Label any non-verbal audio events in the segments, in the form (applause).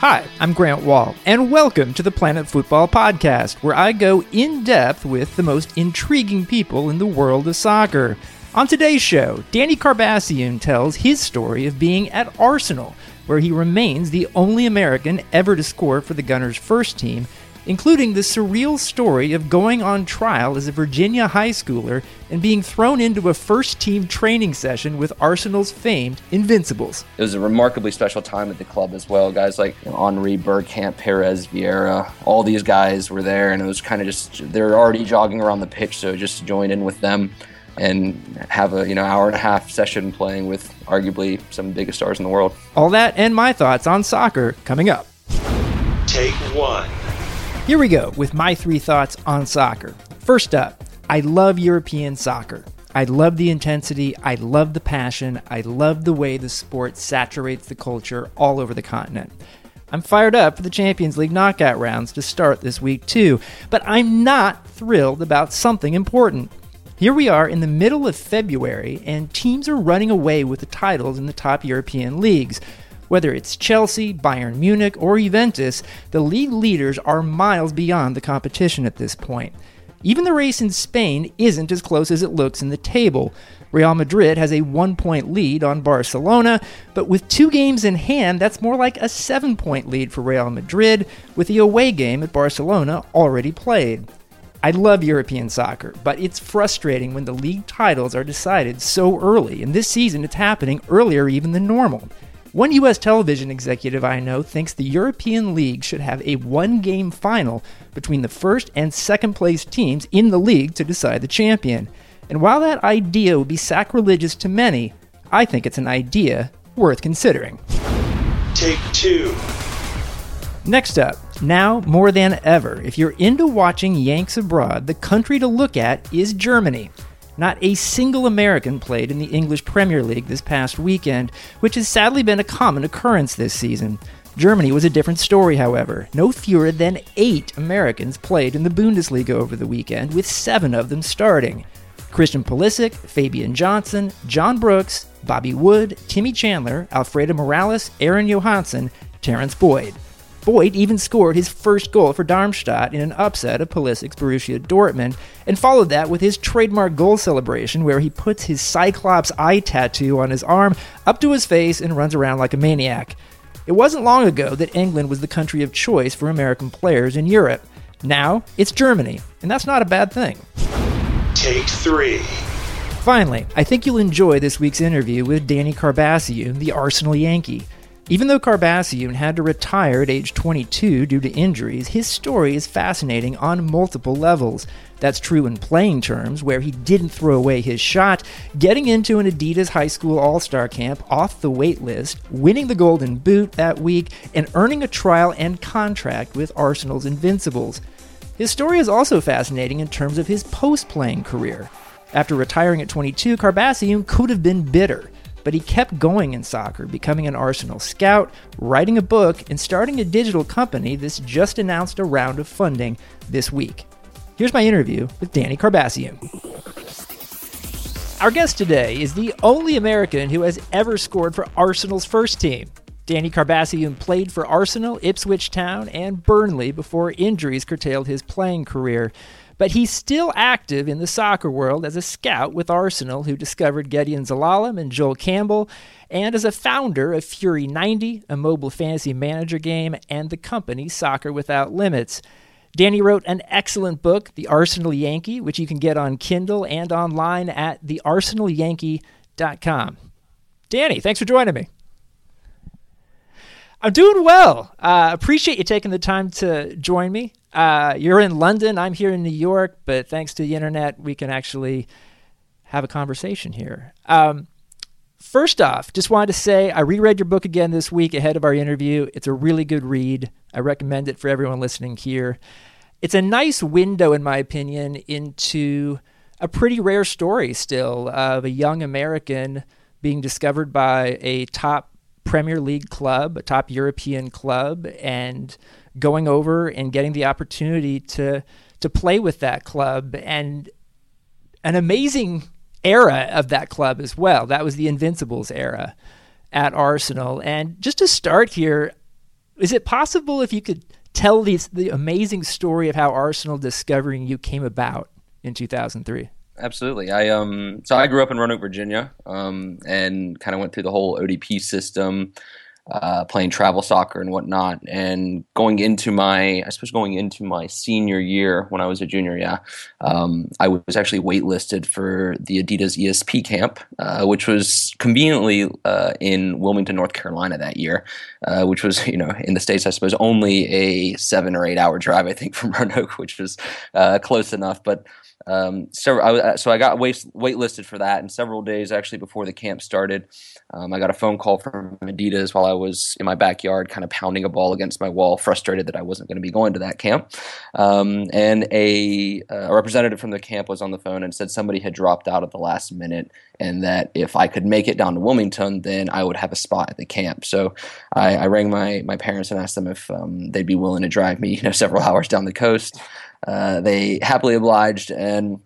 Hi, I'm Grant Wahl, and welcome to the Planet Football Podcast, where I go in depth with the most intriguing people in the world of soccer. On today's show, Danny Karbassiyoon tells his story of being at Arsenal, where he remains the only American ever to score for the Gunners' first team including the surreal story of going on trial as a Virginia high schooler and being thrown into a first team training session with Arsenal's famed Invincibles. It was a remarkably special time at the club as well. Guys like Henry, know, Bergkamp, Pires, Vieira, all these guys were there, and it was kind of just, they were already jogging around the pitch, so just join in with them and have a you know hour and a half session playing with arguably some of the biggest stars in the world. All that and my thoughts on soccer coming up. Take one. Here we go with my three thoughts on soccer. First up, I love European soccer. I love the intensity, I love the passion, I love the way the sport saturates the culture all over the continent. I'm fired up for the Champions League knockout rounds to start this week, too, but I'm not thrilled about something important. Here we are in the middle of February, and teams are running away with the titles in the top European leagues. Whether it's Chelsea, Bayern Munich, or Juventus, the league leaders are miles beyond the competition at this point. Even the race in Spain isn't as close as it looks in the table. Real Madrid has a one point lead on Barcelona, but with two games in hand, that's more like a seven point lead for Real Madrid, with the away game at Barcelona already played. I love European soccer, but it's frustrating when the league titles are decided so early, and this season it's happening earlier even than normal. One U.S. television executive I know thinks the European League should have a one game final between the first and second place teams in the league to decide the champion. And while that idea would be sacrilegious to many, I think it's an idea worth considering. Take two. Next up, now more than ever, if you're into watching Yanks abroad, the country to look at is Germany. Not a single American played in the English Premier League this past weekend, which has sadly been a common occurrence this season. Germany was a different story, however. No fewer than eight Americans played in the Bundesliga over the weekend, with seven of them starting. Christian Pulisic, Fabian Johnson, John Brooks, Bobby Wood, Timmy Chandler, Alfredo Morales, Aron Johannsson, Terrence Boyd. Boyd even scored his first goal for Darmstadt in an upset of Pulisic's Borussia Dortmund, and followed that with his trademark goal celebration where he puts his Cyclops eye tattoo on his arm up to his face and runs around like a maniac. It wasn't long ago that England was the country of choice for American players in Europe. Now, it's Germany, and that's not a bad thing. Take three. Finally, I think you'll enjoy this week's interview with Danny Karbassiyoon, the Arsenal Yankee. Even though Karbassiyoon had to retire at age 22 due to injuries, his story is fascinating on multiple levels. That's true in playing terms, where he didn't throw away his shot, getting into an Adidas high school all star camp off the wait list, winning the Golden Boot that week, and earning a trial and contract with Arsenal's Invincibles. His story is also fascinating in terms of his post playing career. After retiring at 22, Karbassiyoon could have been bitter but he kept going in soccer, becoming an Arsenal scout, writing a book, and starting a digital company that's just announced a round of funding this week. Here's my interview with Danny Karbassiyoon. Our guest today is the only American who has ever scored for Arsenal's first team. Danny Karbassiyoon played for Arsenal, Ipswich Town, and Burnley before injuries curtailed his playing career. But he's still active in the soccer world as a scout with Arsenal, who discovered Gedion Zelalem and Joel Campbell, and as a founder of Fury 90, a mobile fantasy manager game, and the company Soccer Without Limits. Danny wrote an excellent book, The Arsenal Yankee, which you can get on Kindle and online at thearsenalyankee.com. Danny, thanks for joining me. I'm doing well. Uh, appreciate you taking the time to join me. Uh, you're in London. I'm here in New York, but thanks to the internet, we can actually have a conversation here. Um, First off, just wanted to say I reread your book again this week ahead of our interview. It's a really good read. I recommend it for everyone listening here. It's a nice window, in my opinion, into a pretty rare story still of a young American being discovered by a top Premier League club, a top European club, and going over and getting the opportunity to to play with that club and an amazing era of that club as well. That was the Invincibles era at Arsenal. And just to start here, is it possible if you could tell these, the amazing story of how Arsenal discovering you came about in 2003? Absolutely. I um so I grew up in Roanoke, Virginia, um, and kind of went through the whole ODP system uh, playing travel soccer and whatnot. And going into my, I suppose, going into my senior year when I was a junior, yeah, um, I was actually waitlisted for the Adidas ESP camp, uh, which was conveniently uh, in Wilmington, North Carolina that year, uh, which was, (laughs) you know, in the States, I suppose, only a seven or eight hour drive, I think, (laughs) from Roanoke, which was uh, close enough. But um, so, I, so I got wait, waitlisted for that, and several days actually before the camp started, um, I got a phone call from Adidas while I was in my backyard, kind of pounding a ball against my wall, frustrated that I wasn't going to be going to that camp. Um, and a, a, representative from the camp was on the phone and said somebody had dropped out at the last minute, and that if I could make it down to Wilmington, then I would have a spot at the camp. So I, I rang my my parents and asked them if um, they'd be willing to drive me, (laughs) you know, several hours down the coast. Uh, they happily obliged and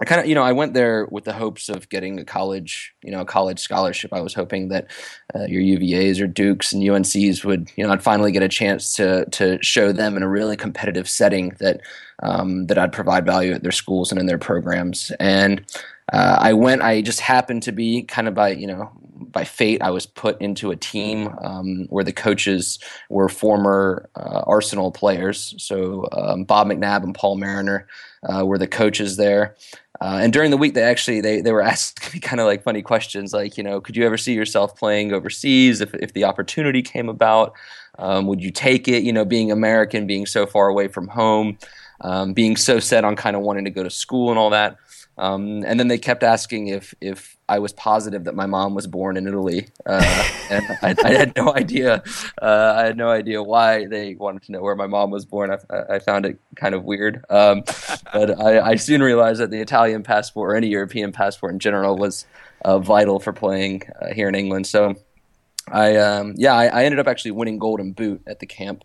I kind of, you know, I went there with the hopes of getting a college, you know, a college scholarship. I was hoping that uh, your UVA's or Dukes and UNC's would, you know, I'd finally get a chance to to show them in a really competitive setting that um, that I'd provide value at their schools and in their programs. And uh, I went. I just happened to be kind of by, you know, by fate, I was put into a team um, where the coaches were former uh, Arsenal players. So um, Bob McNab and Paul Mariner uh, were the coaches there. Uh, and during the week, they actually they, they were (laughs) asking me kind of like funny questions, like you know, could you ever see yourself playing overseas if if the opportunity came about? Um, would you take it? You know, being American, being so far away from home, um, being so set on kind of wanting to go to school and all that. Um, and then they kept asking if if I was positive that my mom was born in Italy, uh, and I, I, had no (laughs) idea. Uh, I had no idea why they wanted to know where my mom was born. I, I found it kind of weird, um, but I, I, soon realized that the Italian passport or any European passport in general was uh, vital for playing uh, here in England. So, I um, yeah, I, ended up actually winning Golden Boot at the camp.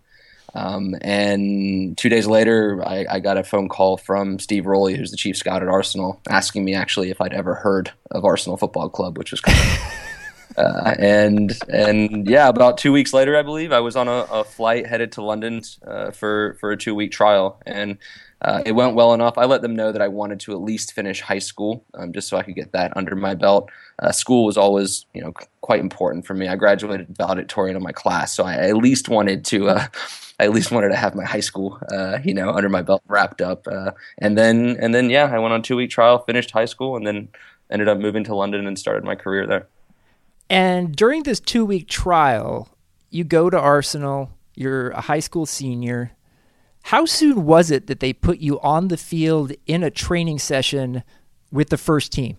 Um, and two days later, I, I, got a phone call from Steve Rowley, who's the chief scout at Arsenal, asking me actually if I'd ever heard of Arsenal Football Club, which was kind of, (laughs) uh, and and yeah, about two weeks later, I believe I was on a, a flight headed to London uh, for for a two week trial, and uh, it went well enough. I let them know that I wanted to at least finish high school, um, just so I could get that under my belt. Uh, school was always, you know, quite important for me. I graduated valedictorian of my class, so I at least wanted to. Uh, (laughs) I at least wanted to have my high school, uh, you know, under my belt wrapped up. Uh, and then, and then, yeah, I went on two week trial, finished high school, and then ended up moving to London and started my career there. And during this two week trial, you go to Arsenal. You're a high school senior. How soon was it that they put you on the field in a training session with the first team?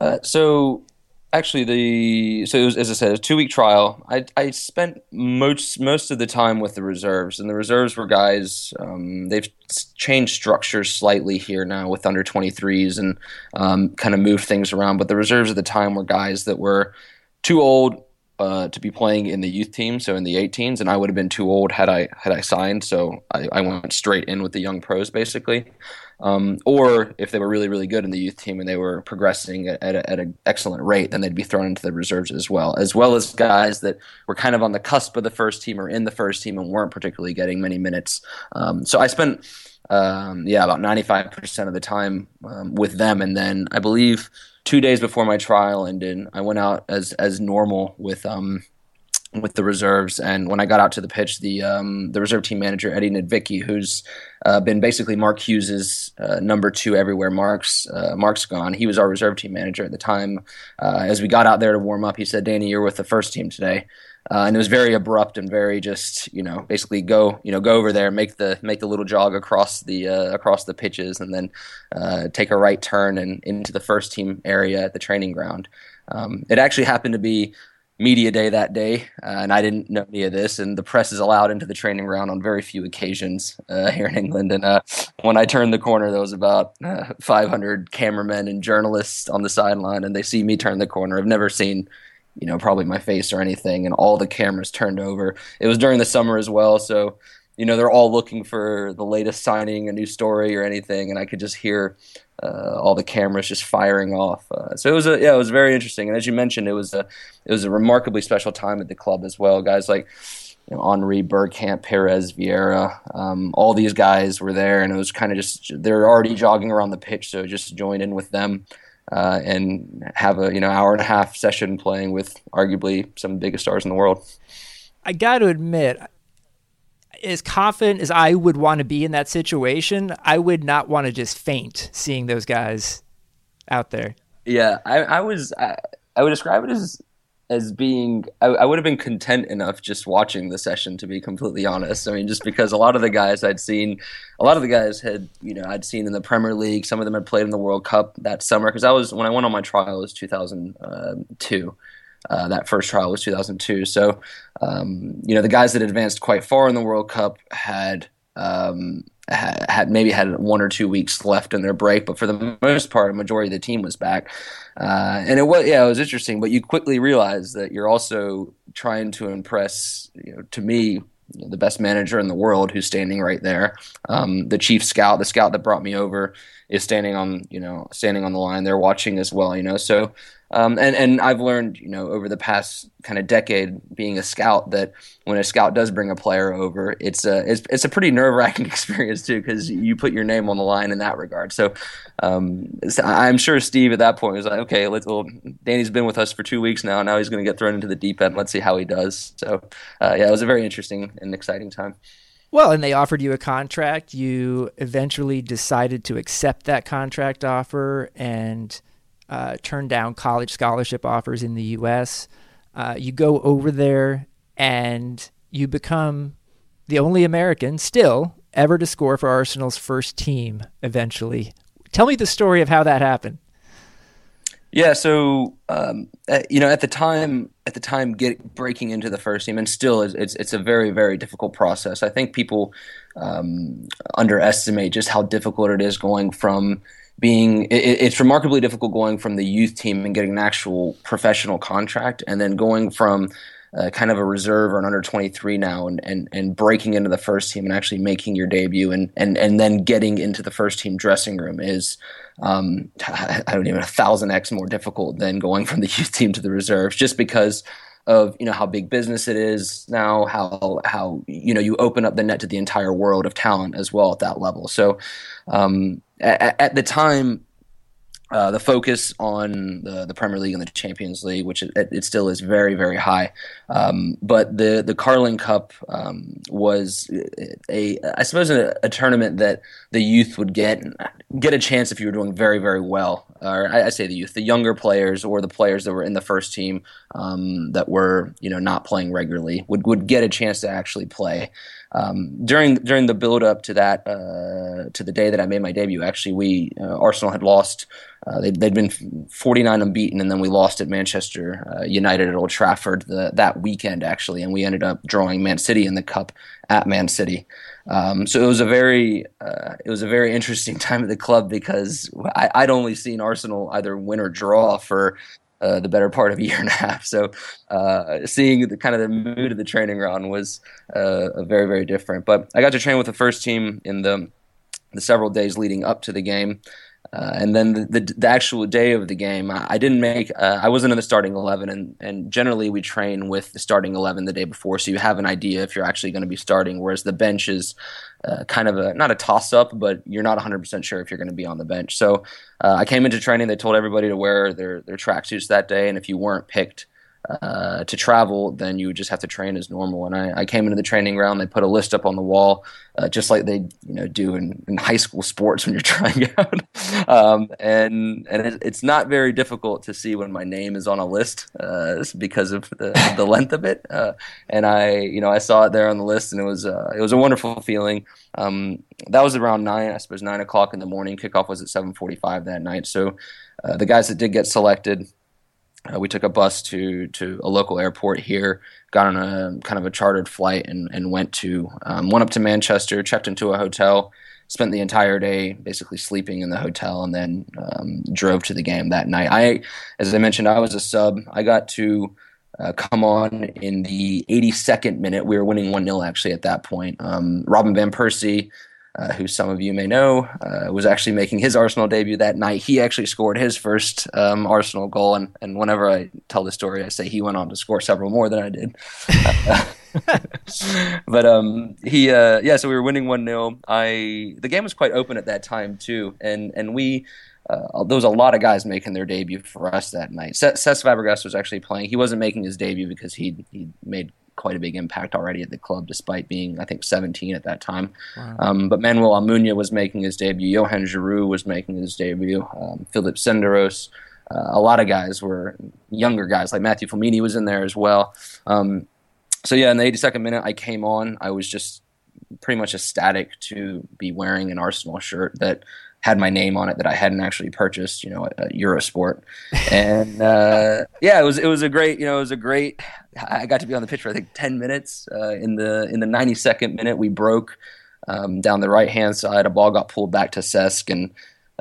Uh, so actually the so was as I said, a two week trial. I I spent most most of the time with the reserves, and the reserves were guys. Um, they've changed structures slightly here now with under 23s and um, kind of moved things around. But the reserves at the time were guys that were too old uh, to be playing in the youth team, so in the 18s, and I would have been too old had I had I signed. So I, I went straight in with the young pros, basically. Um, or if they were really, really good in the youth team and they were progressing at, at, an excellent rate, then they'd be thrown into the reserves as well, as well as guys that were kind of on the cusp of the first team or in the first team and weren't particularly getting many minutes. Um, so I spent, um, yeah, about 95% of the time um, with them. And then I believe two days before my trial ended, I went out as, as normal with um, with the reserves. And when I got out to the pitch, the um, the reserve team manager Eddie Niedzwiecki, who's uh, been basically Mark Hughes's uh, number two everywhere Mark's uh, Mark's gone. He was our reserve team manager at the time. Uh, as we got out there to warm up, he said, "Danny, you're with the first team today." Uh, and it was very abrupt and very just you know basically go you know go over there make the make the little jog across the uh, across the pitches and then take a right turn and into the first team area at the training ground Um, it actually happened to be media day that day, uh, and I didn't know any of this. And the press is allowed into the training ground on very few occasions uh, here in England. And uh, when I turned the corner, there was about uh, 500 cameramen and journalists on the sideline, and they see me turn the corner. I've never seen you know, probably my face or anything, and all the cameras turned over. It was during the summer as well, so you know they're all looking for the latest signing, a new story or anything, and I could just hear uh, all the cameras just firing off. Uh, so it was a yeah, it was very interesting, and as you mentioned, it was a it was a remarkably special time at the club as well. Guys like you know, Henry, Bergkamp, Pires, Vieira, um, all these guys were there, and it was kind of just they're already jogging around the pitch, so just join in with them uh, and have a you know hour and a half session playing with arguably some of the biggest stars in the world. I got to admit, as confident as I would want to be in that situation, I would not want to just faint seeing those guys out there. Yeah, I, I was. I, I would describe it as as being I, I, would have been content enough just watching the session to be completely honest. I mean just because a lot of the guys i'd seen a lot of the guys had you know i'd seen in the premier league some of them had played in the world cup that summer because i was when i went on my trial it was 2002 uh, that first trial was 2002 so um, you know the guys that advanced quite far in the world cup had um, had maybe had one or two weeks left in their break, but for the most part, a majority of the team was back. Uh, and it was yeah, it was interesting. But you quickly realize that you're also trying to impress, you know, to me, you know, the best manager in the world who's standing right there. Um, the chief scout, the scout that brought me over, is standing on you know standing on the line. They're watching as well. You know, so um, and and I've learned, you know, over the past kind of decade being a scout that when a scout does bring a player over, it's a it's, it's a pretty nerve wracking (laughs) experience too because you put your name on the line in that regard. So, um, I'm sure Steve at that point was like, okay, let's. Well, Danny's been with us for two weeks now. Now he's going to get thrown into the deep end. Let's see how he does. So, uh, yeah, it was a very interesting and exciting time. Well, and they offered you a contract. You eventually decided to accept that contract offer and uh, turn down college scholarship offers in the U.S. Uh, you go over there and you become the only American still ever to score for Arsenal's first team eventually. Tell me the story of how that happened. Yeah, so um, you know, at the time, at the time, get breaking into the first team, and still, it's it's a very very difficult process. I think people um, underestimate just how difficult it is going from being it, it's remarkably difficult going from the youth team and getting an actual professional contract and then going from uh, kind of a reserve or an under 23 now and, and, and breaking into the first team and actually making your debut and, and, and then getting into the first team dressing room is um, I don't even a thousand X more difficult than going from the (laughs) youth team to the reserves just because of you know how big business it is now how how you know you open up the net to the entire world of talent as well at that level. So um, at, at, the time uh, the focus on the, the Premier League and the Champions League, which it, it still is very, very high. Um, but the the Carling Cup um, was a, I suppose, a, a, tournament that the youth would get get a chance if you were doing very, very well. Or I, I say the youth, the younger players or the players that were in the first team um, that were you know not playing regularly would would get a chance to actually play. Um, during during the build up to that uh, to the day that I made my debut, actually, we uh, Arsenal had lost. Uh, they'd, they'd, been 49 unbeaten, and then we lost at Manchester uh, United at Old Trafford the, that weekend, actually, and we ended up drawing Man City in the cup at Man City. Um, so it was a very uh, it was a very interesting (laughs) time at the club because I, would only seen Arsenal either win or draw for uh, the better part of a year and a half. So uh, seeing the kind of the mood of the training ground was uh, very very different. But I got to train with the first team in the the several days leading up to the game. Uh, and then the, the, the, actual day of the game, I, I didn't make. Uh, I wasn't in the starting eleven, and, and generally we train with the starting eleven the day before, so you have an idea if you're actually going to be starting. Whereas the bench is uh, kind of a not a toss up, but you're not 100 percent sure if you're going to be on the bench. So uh, I came into training. They told everybody to wear their their tracksuits that day, and if you weren't picked, uh, to travel, then you would just have to train as normal. And I, I, came into the training ground. They put a list up on the wall, uh, just like they you know do in, in high school sports when you're (laughs) trying out. um, and and it, it's not very difficult to see when my name is on a list uh, because of the, the length of it. Uh, and I you know I saw it there on the list, and it was uh, it was a wonderful feeling. Um, that was around nine, I suppose nine o'clock in the morning. Kickoff was at seven forty five that night. So the guys that did get selected uh, we took a bus to to a local airport here, got on a kind of a chartered flight, and and went to um, went up to Manchester, checked into a hotel, spent the entire day basically sleeping in the hotel, and then um, drove to the game that night. I, as I mentioned, I was a sub. I got to uh, come on in the 82nd minute. We were winning 1 0 actually at that point. Um, Robin Van Persie, uh, who some of you may know, uh, was actually making his Arsenal debut that night. He actually scored his first um, Arsenal goal. And, and whenever I tell the story, I say he went on to score several more than I did. (laughs) but um, he, uh, yeah, so we were winning 1 0. I The game was quite open at that time, too. And, and we uh, there was a lot of guys making their debut for us that night. Cesc Fabregas was actually playing. He wasn't making his debut because he he made quite a big impact already at the club, despite being I think 17 at that time. Wow. Um, but Manuel Almunia was making his debut. Johan Djourou was making his debut. Um, Philip Senderos. Uh, a lot of guys were younger guys, like Matthew Flamini was in there as well. Um, so yeah, in the 82nd minute, I came on. I was just pretty much ecstatic to be wearing an Arsenal shirt that had my name on it that I hadn't actually purchased, you know, at, Eurosport. And (laughs) uh, yeah, it was it was a great, you know, it was a great. I got to be on the pitch for I think ten minutes. Uh, in the in the ninety second minute, we broke um, down the right hand side. A ball got pulled back to Cesc, and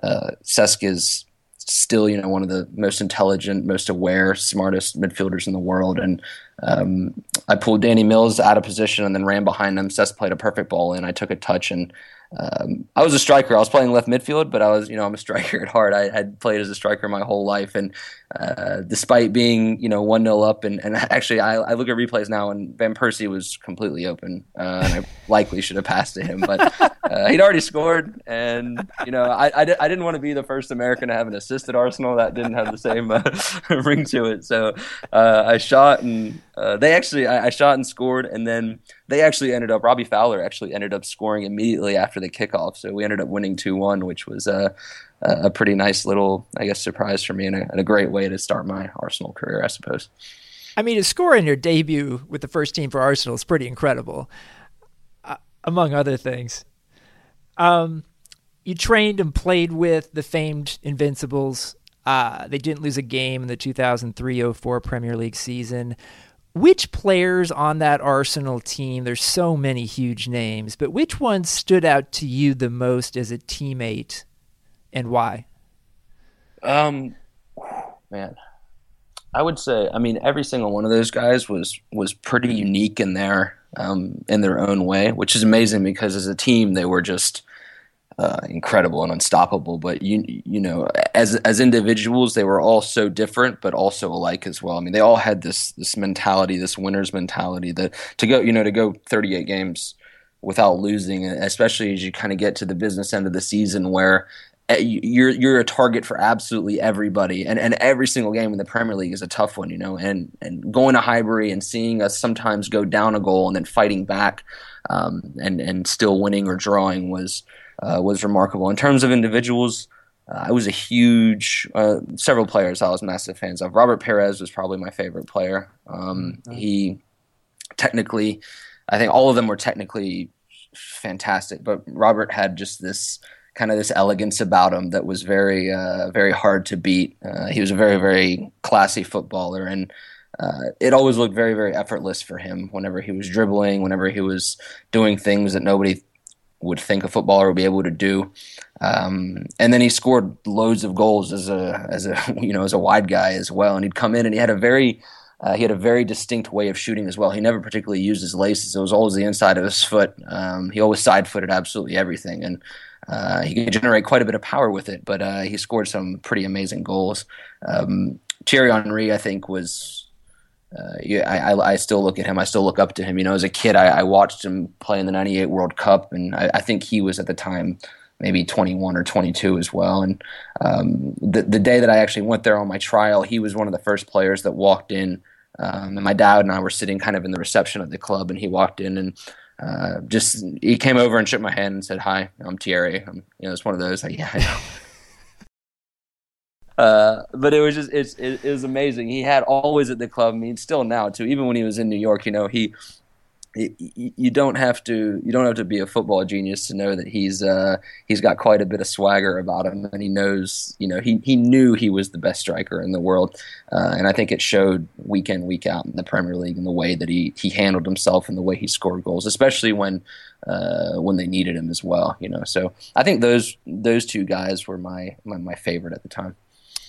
uh, Cesc is still, you know, one of the most intelligent, most aware, smartest midfielders in the world. And um, I pulled Danny Mills out of position and then ran behind him. Cesc played a perfect ball in. I took a touch and um, I was a striker. I was playing left midfield, but I was, you know, I'm a (laughs) striker at heart. I had played as a striker my whole life, and uh, despite being, you know, one 0 up, and, and (laughs) actually, I, I, look at replays now, and Van Persie was completely open, uh, and I (laughs) likely should have passed to him, but uh, he'd already scored, and you know, I, I, I, didn't want to be the first American to have an assist at Arsenal. That didn't have the same uh, ring to it, so uh, I shot, and uh, they actually, I, I shot and scored, and then they actually ended up Robbie Fowler actually ended up scoring immediately after the kickoff, so we ended up winning two one, which was a, a pretty nice little I guess surprise for me and a, and a, great way to start my Arsenal career, I suppose. I mean, to score in your debut with the first team for Arsenal is pretty incredible, uh, among other things. Um, you trained and played with the famed Invincibles. Uh, they didn't lose a game in the 2003-04 Premier League season which players on that Arsenal team, there's so many huge names, but which ones stood out to you the most as a teammate and why? Um, man, I would say, I mean, every single one of those guys was was pretty unique in their um, in their own way, which is amazing because as a team they were just uh, incredible and unstoppable. But you you know, as as individuals, they were all so different, but also alike as well. I mean, they all had this this mentality, this winner's mentality that to go you know to go 38 games without losing, especially as you kind of get to the business end of the season where eh, you're you're a target for absolutely everybody, and and every single game in the Premier League is a tough one, you know. And and going to Highbury and seeing us sometimes go down a goal and then fighting back, um, and and still winning or drawing was uh, was remarkable. In terms of individuals, uh, I was a huge uh, several players I was massive fans of. Robert Pires was probably my favorite player. Um, mm-hmm. He technically, I think all of them were technically fantastic, but Robert had just this kind of this elegance about him that was very uh, very hard to beat. Uh, he was a very very classy footballer and. Uh, it always looked very, very effortless for him whenever he was dribbling, whenever he was doing things that nobody would think a footballer would be able to do. Um, and then he scored loads of goals as a as a (laughs) you know as a wide guy as well. And he'd come in and he had a very uh, he had a very distinct way of shooting as well. He never particularly used his laces; it was always the inside of his foot. Um, he always side footed absolutely everything, and uh, he could generate quite a bit of power with it. But uh, he scored some pretty amazing goals. Um, Thierry Henry, I think, was uh, yeah, I, I, still look at him. I still look up to him. You know, as a kid, I, I watched him play in the '98 World Cup, and I, I, think he was at the time maybe 21 or 22 as well. And um, the the day that I actually went there on my trial, he was one of the first players that walked in. Um, and my dad and I were sitting kind of in the reception of the club, and he walked in and uh, just he came over and shook my hand and said, "Hi, I'm Thierry." I'm, you know, it's one of those like, (laughs) yeah, I know. Uh, but it was just it's it, it, was amazing. He had always at the club. I mean, still now too. Even when he was in New York, you know, he you don't have to you don't have to be a football genius to know that he's uh, he's got quite a bit of swagger about him, and he knows you know he he knew he was the best striker in the world, uh, and I think it showed week in week out in the Premier League in the way that he he handled himself and the way he scored goals, especially when uh, when they needed him as well. You know, so I think those those two guys were my my, my favorite at the time.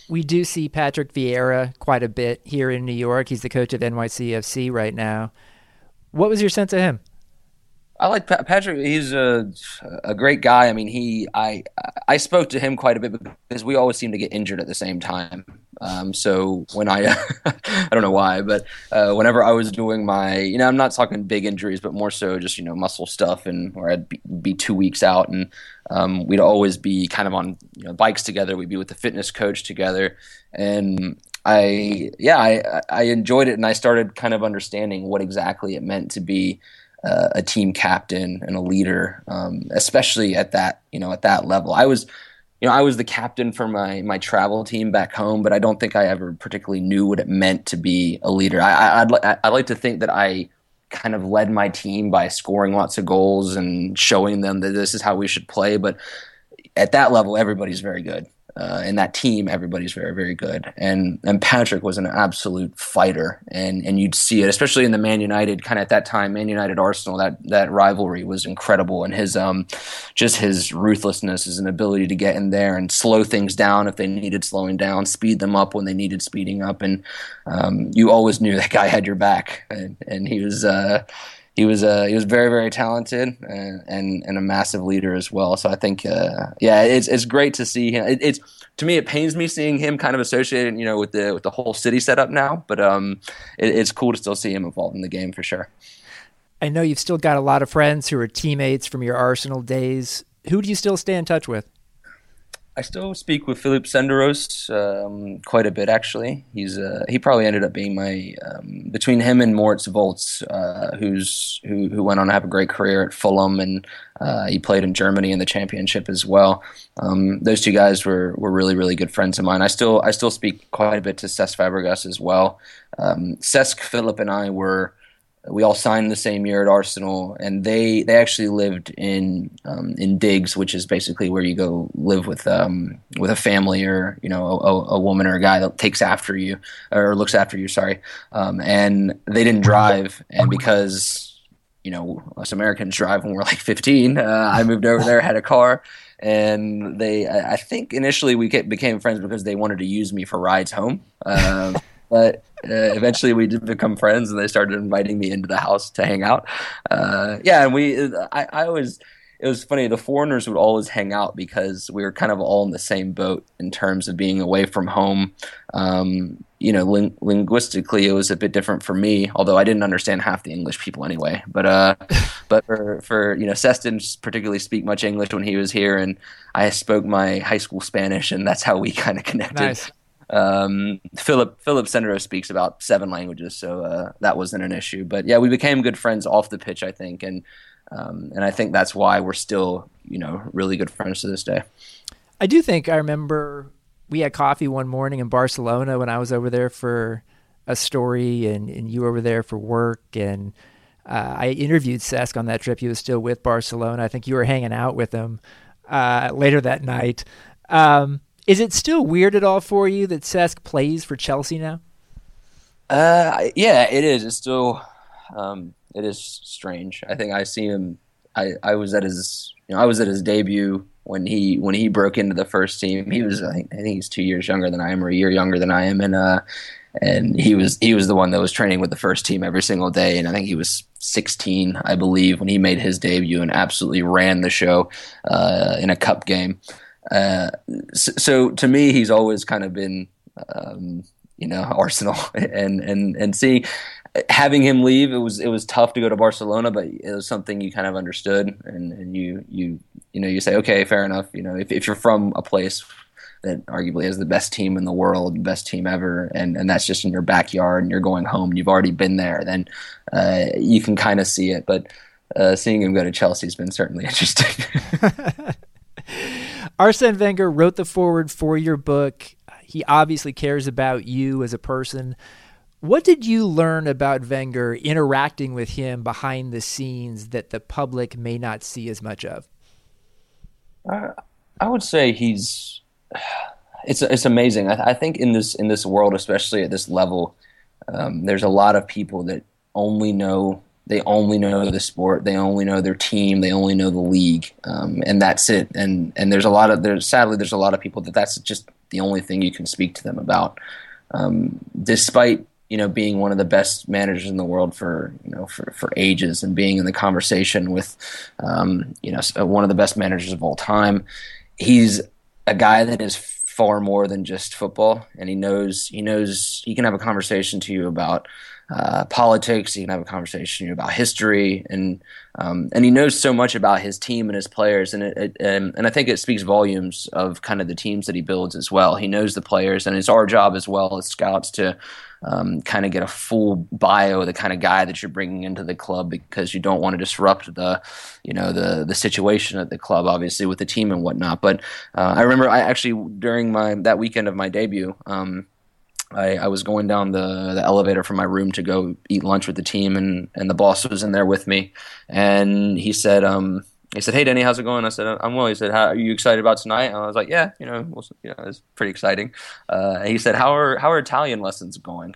We do see Patrick Vieira quite a bit here in New York. He's the coach of NYCFC right now. What was your sense of him? I like Patrick. He's a a great guy. I mean, he I I spoke to him quite a bit because we always seem to get injured at the same time. Um, so when I (laughs) I don't know why, but uh, whenever I was doing my you know I'm not talking big injuries, but more so just you know muscle stuff and where I'd be, be two weeks out and um, we'd always be kind of on you know, bikes together. We'd be with the fitness coach together, and I yeah I I enjoyed it, and I started kind of understanding what exactly it meant to be uh, a team captain and a leader, um, especially at that you know at that level. I was you know I was the captain for my my travel team back home, but I don't think I ever particularly knew what it meant to be a leader. I, I'd I'd like to think that I kind of led my team by scoring lots of goals and showing them that this is how we should play, but at that level, everybody's very good uh, in that team, everybody's very, very good. And and Patrick was an absolute fighter, and and you'd see it, especially in the Man United kind of at that time, Man United Arsenal. That that rivalry was incredible, and his um, just his ruthlessness, his ability to get in there and slow things down if they needed slowing down, speed them up when they needed speeding up, and um, you always knew (laughs) that guy had your back, and and he was. Uh, he was uh, he was very very talented and, and, and a massive leader as well. So I think uh, yeah, it's it's great to see him. It, it's to me it pains me seeing him kind of associated you know with the with the whole city setup now, but um, it, it's cool to still see him involved in the game for sure. I know you've still got a lot of friends who are teammates from your Arsenal days. Who do you still stay in touch with? I still speak with Philip Senderos um, quite a bit, actually. He's uh, he probably ended up being my um, between him and Moritz Volz, uh, who's who who went on to have a great career at Fulham, and uh, he played in Germany in the Championship as well. Um, those two guys were were really really good friends of mine. I still I still speak quite a bit to Cesc Fabregas as well. Um, Cesc, Philip, and I were we all signed the same year at Arsenal, and they they actually lived in um, in digs, which is basically where you go live with um, with a family or you know a, a, woman or a guy that takes after you or looks after you. Sorry, um, and they didn't drive, and because you know us Americans drive when we're like 15, uh, I moved over there, had a car. And they, I think initially we became friends because they wanted to use me for rides home. Um, but uh, eventually we did become friends and they started inviting me into the house to hang out. Uh, yeah and we I, I always it was funny the foreigners would always hang out because we were kind of all in the same boat in terms of being away from home. Um, you know ling- linguistically it was a bit different for me although i didn't understand half the english people anyway. But uh (laughs) but for for you know Cesc didn't particularly speak much english when he was here and i spoke my high school spanish and that's how we (laughs) kind of connected. Nice. Um, Philip Philip Senderos speaks about seven languages, so uh, that wasn't an issue. But yeah, we became good friends off the pitch, I think, and um, and I think that's why we're still you know really good friends to this day. I do think I remember we had coffee one morning in Barcelona when I was over there for a story, and, and you were over there for work, and uh, I interviewed Cesc on that trip. He was still with Barcelona. I think you were hanging out with him uh, later that night. Um, is it still weird at all for you that Cesc plays for Chelsea now? Uh, yeah, it is. It's still, um, it is strange. I think I see him. I, I was at his, you know, I was at his debut when he when he broke into the first team. He was, I think, I think he's two years younger than I am, or a year younger than I am, and uh, and he was he was the one that was training with the first team every single day. And I think he was 16, I believe, when he made his debut and absolutely ran the show uh, in a cup game. Uh, so, so, to me, he's always kind of been, um, you know, (laughs) Arsenal, and and and seeing having him leave, it was it was tough to go to Barcelona, but it was something you kind of understood, and, and you you you know you say, okay, fair enough. You know, if if you're from a place that arguably has the best team in the world, best team ever, and, and that's just in your backyard and you're going home and you've already been there, then uh, you can kind of see it. But uh, seeing him go to Chelsea has been certainly (laughs) interesting. (laughs) Arsene Wenger wrote the foreword for your book. He obviously cares about you as a person. What did you learn about Wenger interacting with him behind the scenes that the public may not see as much of? Uh, I would say he's it's it's amazing. I, I, think in this in this world, especially at this level, um, there's a lot of people that only know they only know the sport, they only know their team, they only know the league, um, and that's it. And and there's a lot of there's sadly there's a lot of people that that's just the only thing you can speak to them about, um, despite you know being one of the best managers in the world for you know for, for ages and being in the conversation with um, you know one of the best managers of all time. He's a guy that is far more than just football, and he knows he knows he can have a conversation to you about uh, politics. He can have a conversation about history, and um, and he knows so much about his team and his players, and it, it, and and I think it speaks volumes of kind of the teams that he builds as well. He knows the players, and it's our job as well as scouts to um, kind of get a full bio of the kind of guy that you're bringing into the club because you don't want to disrupt the, you know, the the situation at the club, obviously with the team and whatnot. But uh, I remember I actually during my that weekend of my debut. Um, I, I was going down the, the elevator from my room to go eat lunch with the team, and, and the boss was in there with me, and he said, um, he said, "Hey, Denny, how's it going?" I said, "I'm well." He said, "How are you excited about tonight?" And I was like, "Yeah, you know, well, you know, it's pretty exciting." Uh, he said, "How are how are Italian lessons going?"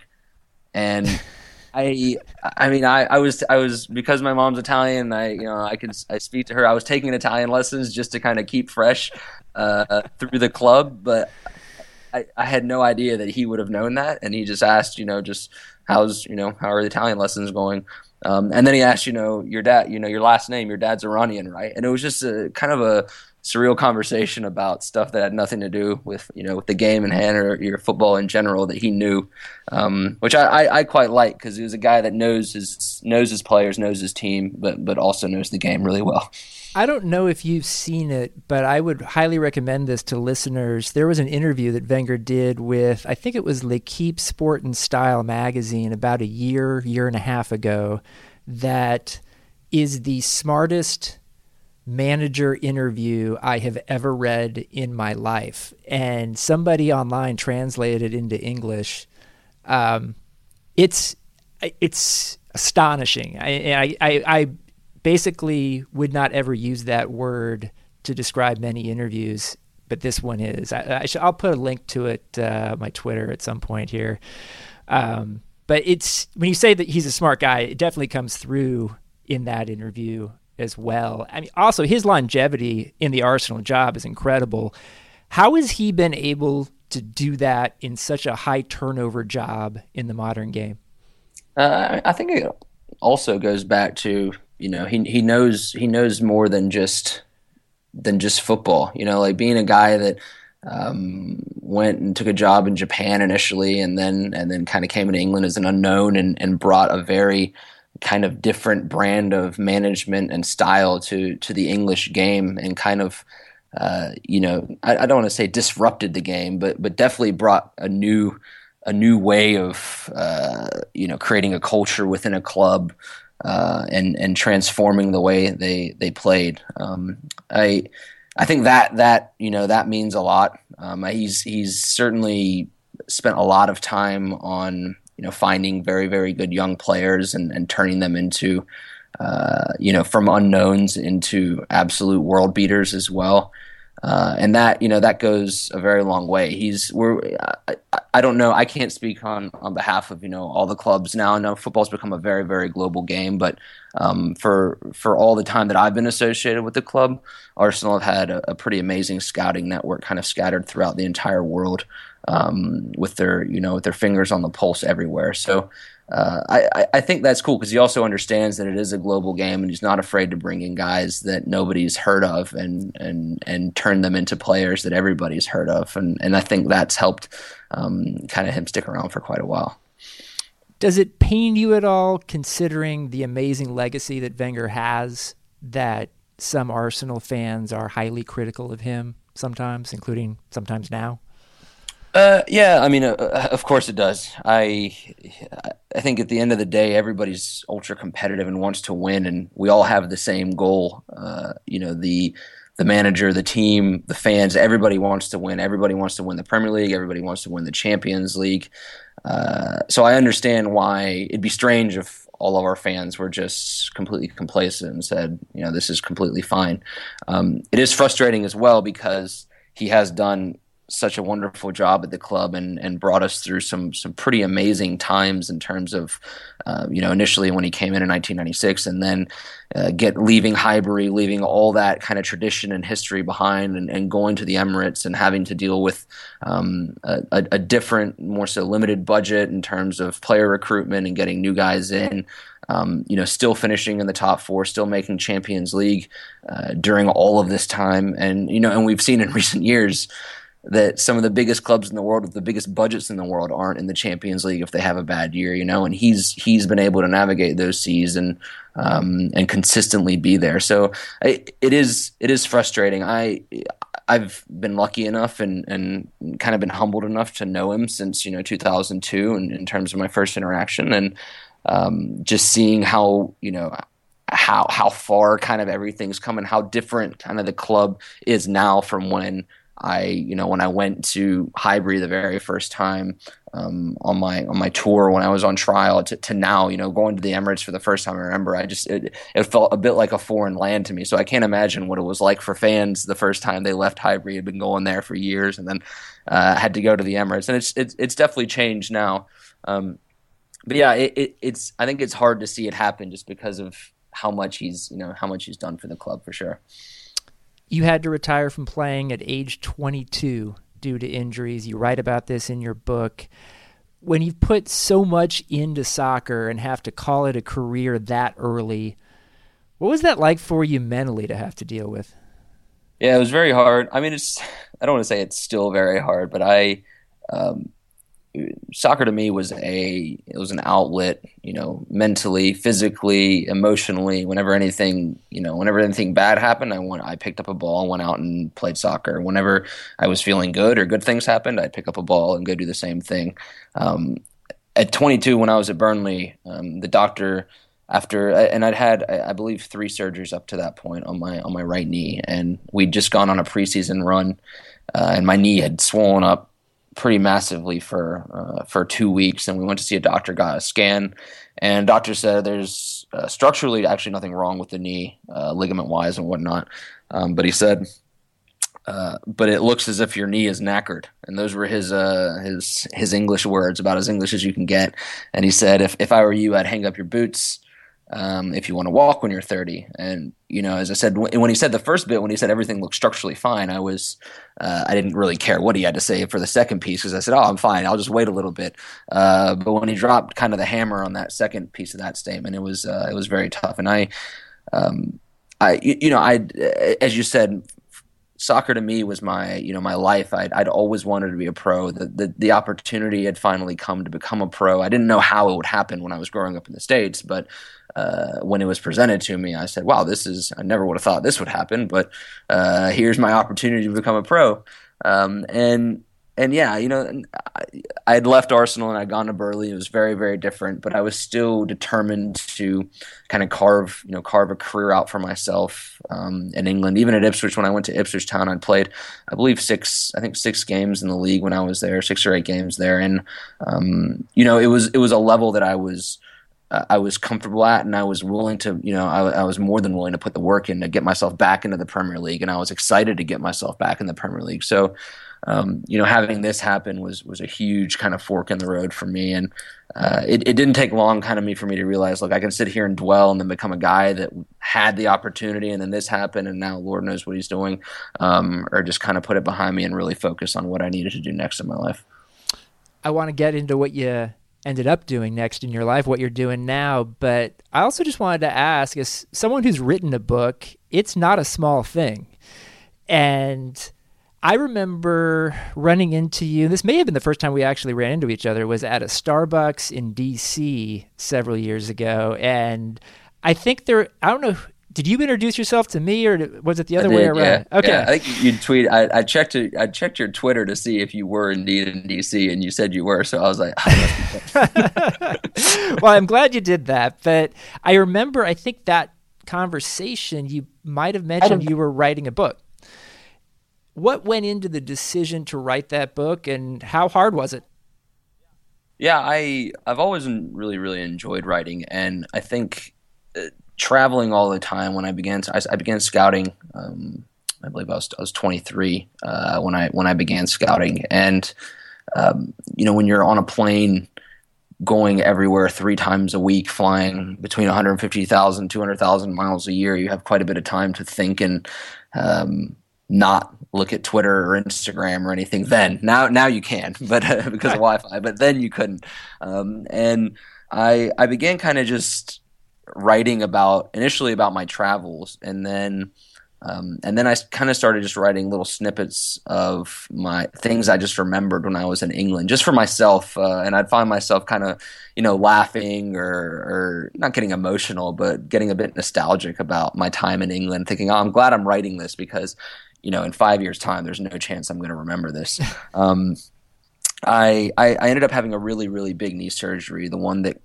And (laughs) I, I mean, I, I was, I was because my mom's Italian. I, you know, I could, I speak to her. I was taking Italian lessons just to kind of keep fresh uh, through the club, but I, I had no idea that he would have known that, and he just asked, you know, just how's you know how are the Italian lessons going, um, and then he asked, you know, your dad, you know, your last name, your dad's Iranian, right? And it was just a kind of a surreal conversation about stuff that had nothing to do with you know with the game in hand or your football in general that he knew, um, which I, I, I, quite like because he was a guy that knows his knows his players, knows his team, but but also knows the game really well. I don't know if you've seen it, but I would highly recommend this to listeners. There was an interview that Wenger did with, I think it was L'Equipe Sport and Style magazine about a year, year and a half ago, that is the smartest manager interview I have ever read in my life. And somebody online translated it into English. Um, it's it's astonishing. I, I, I basically would not ever use that word to describe many interviews, but this one is. I, I will put a link to it uh, my Twitter at some point here. Um, but it's when you say that he's a smart guy, it definitely comes through in that interview as well. I mean, also his longevity in the Arsenal job is incredible. How has he been able to do that in such a high turnover job in the modern game? Uh, I think it also goes back to you know he he knows he knows more than just than just football. You know, like being a guy that um, went and took a job in Japan initially, and then and then kind of came into England as an unknown, and and brought a very kind of different brand of management and style to to the English game, and kind of. Uh, you know, I, I don't want to say disrupted the game, but but definitely brought a new a new way of uh, you know creating a culture within a club uh, and and transforming the way they they played. Um, I I think that that you know that means a lot. Um, he's he's certainly spent a lot of time on you know finding very very good young players and, and turning them into uh, you know from unknowns into absolute world beaters as well. Uh, and that you know that goes a very long way. He's we're I, I, don't know I can't speak on on behalf of you know all the clubs now. I know football's become a very very global game, but um, for for all the time that I've been associated with the club, Arsenal have had a, a pretty amazing scouting network, kind of scattered throughout the entire world, um, with their you know with their fingers on the pulse everywhere. So uh, I, I think that's cool because he also understands that it is a global game and he's not afraid to bring in guys that nobody's heard of and and and turn them into players that everybody's heard of and and I think that's helped um, kind of him stick around for quite a while. Does it pain you at all considering the amazing legacy that Wenger has that some Arsenal fans are highly critical of him sometimes, including sometimes now? Uh, yeah, I mean, uh, uh, of course it does. I, I think at the end of the day, everybody's ultra competitive and wants to win, and we all have the same goal. Uh, you know, the the manager, the team, the fans, everybody wants to win. Everybody wants to win the Premier League. Everybody wants to win the Champions League. uh, so I understand why it'd be strange if all of our fans were just completely complacent and said, you know, this is completely fine. Um, it is frustrating as well because he has done such a wonderful job at the club and, and brought us through some some pretty amazing times in terms of uh, you know initially when he came in in 1996 and then uh, get leaving Highbury, leaving all that kind of tradition and history behind, and, and going to the Emirates and having to deal with um, a, a, different, more so limited budget in terms of player recruitment and getting new guys in. Um, you know, still finishing in the top four, still making Champions League uh, during all of this time, and you know, and we've seen in (laughs) recent years that some of the biggest clubs in the world with the biggest budgets in the world aren't in the Champions League if they have a bad year, you know, and he's he's been able to navigate those seas and um, and consistently be there. So it, it is it is frustrating. I I've been lucky enough and and kind of been humbled enough to know him since you know 2002 in, in terms of my first interaction and um, just seeing how you know how how far kind of everything's come and how different kind of the club is now from when I, you know, when I went to Highbury the very first time um, on my on my tour when I was on trial to, to, now, you know, going to the Emirates for the first time. I remember I just it, it, felt a bit like a foreign land to me. So I can't imagine what it was like for fans the first time they left Highbury. Had been going there for years and then uh, had to go to the Emirates, and it's it's it's definitely changed now. Um, but yeah, it, it, it's I think it's hard to see it happen just because of how much he's you know how much he's done for the club for sure. You had to retire from playing at age 22 due to injuries. You write about this in your book. When you've put so much into soccer and have to call it a career that early, what was that like for you mentally to have to deal with? Yeah, it was very hard. I mean, it's I don't want to say it's still very hard, but I um, soccer to me was a it was an outlet you know mentally physically emotionally. Whenever anything you know whenever anything bad happened i went i picked up a ball and went out and played soccer. Whenever i was feeling good or good things happened i'd pick up a ball and go do the same thing. Um, at 22 when i was at burnley um, the doctor after and I'd had I believe three surgeries up to that point on my on my right knee. And we'd just gone on a preseason run uh, and my knee had swollen up pretty massively for uh, for two weeks, and we went to see a doctor, got a scan, and doctor said there's uh, structurally actually nothing wrong with the knee, uh, ligament wise and whatnot, um, but he said. Uh, but it looks as if your knee is knackered, and those were his uh, his his English words, about as English as you can get. And he said, "If if I were you, I'd hang up your boots, um, if you want to walk when you're 30. And you know, as I said, when he said the first bit, when he said everything looked structurally fine, I was, uh, I didn't really care what he had to say for the second piece because I said, oh, I'm fine. I'll just wait a little bit. Uh, but when he dropped kind of the hammer on that second piece of that statement, it was, uh, it was very tough. And I, um, I, you know, I, as you said, soccer to me was my you know my life I'd, I'd always wanted to be a pro the, the, the opportunity had finally come to become a pro i didn't know how it would happen when i was growing up in the states but uh, when it was presented to me, I said, "Wow, this is I never would have thought this would happen, but uh, here's my opportunity to become a pro." Um, and and yeah, you know, I had left Arsenal and I'd gone to Burnley. It was very, very different, but I was still determined to kind of carve, you know, carve a career out for myself um, in England. Even at Ipswich, when I went to Ipswich Town, I played, I believe, six, I think six games in the league when I was there, six or eight games there, and um, you know, it was it was a level that I was I was comfortable at, and I was willing to, you know, I, I, was more than willing to put the work in to get myself back into the Premier League, and I was excited to get myself back in the Premier League. So, um, you know, having this happen was was a huge kind of fork in the road for me, and uh, it, it didn't take long, kind of me, for me to realize, look, I can sit here and dwell, and then become a guy that had the opportunity, and then this happened, and now Lord knows what He's doing, um, or just kind of put it behind me and really focus on what I needed to do next in my life. I want to get into what you ended up doing next in your life, what you're doing now. But I also just wanted to ask as someone who's written a book, it's not a small thing. And I remember running into you. This may have been the first time we actually ran into each other. Was at a Starbucks in D.C. several years ago, and I think there. I don't know did you introduce yourself to me, or was it the other way around? Yeah, okay, yeah. I think you tweet. I, I, checked. It, I checked your Twitter to see if you were indeed in DC, and you said you were. So I was like, (laughs) (laughs) well, I'm glad you did that. But I remember, I think that conversation you might have mentioned you were writing a book. What went into the decision to write that book, and how hard was it? Yeah, I I've always really really enjoyed writing, and I think uh, traveling all the time. When I began, to, I, I began scouting. Um, I believe I was I was 23 uh, when I when I began scouting, and um, you know when you're on a plane going everywhere three times a week, flying between 150,000 200,000 miles a year, you have quite a bit of time to think and um, not look at Twitter or Instagram or anything. Then now now you can, (laughs) but uh, because of Wi-Fi, but then you couldn't. Um, and I I began kind of just writing about initially about my travels, and then um, and then I kind of started just writing little snippets of my things I just remembered when I was in England, just for myself. Uh, and I'd find myself kind of, you know, laughing or, or not getting emotional, but getting a bit nostalgic about my time in England, thinking, oh, I'm glad I'm writing this because, you know, in five years' time, there's no chance I'm going to remember this. (laughs) Um, I, I, I ended up having a really, really big knee surgery, the one that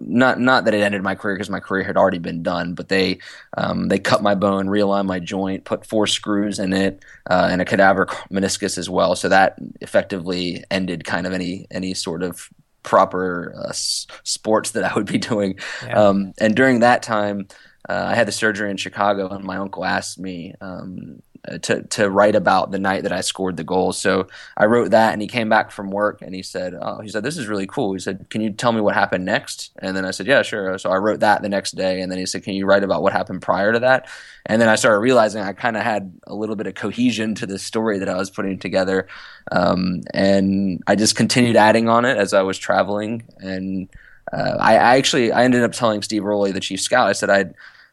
not not that it ended my career because my career had already been done, but they um, they cut my bone, realigned my joint, put four screws in it, uh, and a cadaver meniscus as well. So that effectively ended kind of any any sort of proper uh, s- sports that I would be doing. Yeah. Um, and during that time, uh, I had the surgery in Chicago, and my uncle asked me. Um, to to write about the night that I scored the goal. So I wrote that, and he came back from work and he said, "Oh, he said this is really cool." He said, "Can you tell me what happened next?" And then I said, "Yeah, sure." So I wrote that the next day, and then he said, "Can you write about what happened prior to that?" And then I started realizing I kind of had a little bit of cohesion to this story that I was putting together, um, and I just continued adding on it as I was traveling. And uh, I, I actually I ended up telling Steve Rowley, the chief scout, I said, "I,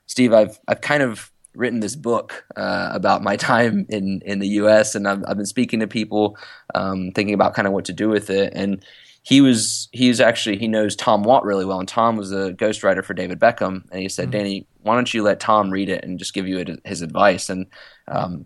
Steve, I've I've kind of." Written this book uh, about my (laughs) time in in the U.S. and I've, I've been speaking to people, um, thinking about kind of what to do with it. And he was he's actually he knows Tom Watt really well, and Tom was a ghostwriter for David Beckham. And he said, mm-hmm. Danny, why don't you let Tom read it and just give you his advice? And um,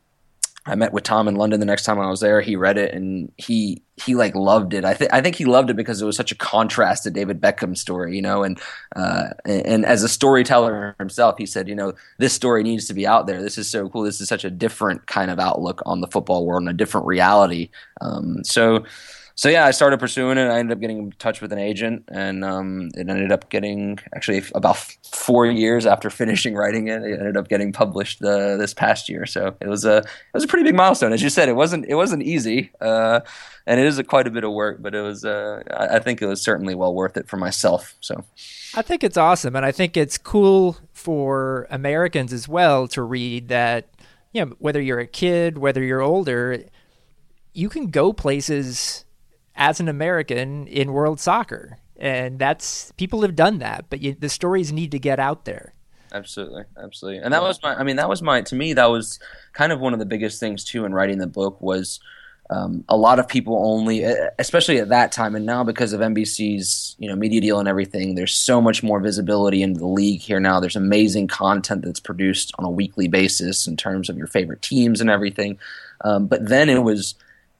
I met with Tom in London the next time I was there. He read it and he he like loved it. I think I think he loved it because it was such a contrast to David Beckham's story, you know. And uh, and, and, as a storyteller himself, he said, you know, this story needs to be out there. This is so cool. This is such a different kind of outlook on the football world and a different reality. Um, so so yeah, I started pursuing it. I ended up getting in touch with an agent, and um, it ended up getting actually about four years after (laughs) finishing writing it. It ended up getting published uh, this past year. So it was a it was a pretty big milestone. As you said, it wasn't it wasn't easy, uh, and it is a, quite a bit of work. But it was uh, I, I think it was certainly well worth it for myself. So. I think it's awesome, and I think it's cool for Americans as well to read that. You know, whether you're a kid, whether you're older, you can go places as an American in world soccer. And that's people have done that, but you, the stories need to get out there. Absolutely, absolutely. And that was my. I mean, that was my. To me, that was kind of one of the biggest things too in writing the book was um, a lot of people only, especially at that time, and now because of NBC's you know media deal and everything, there's so much more visibility into the league here now. There's amazing content that's produced on a weekly basis in terms of your favorite teams and everything. Um, but then it was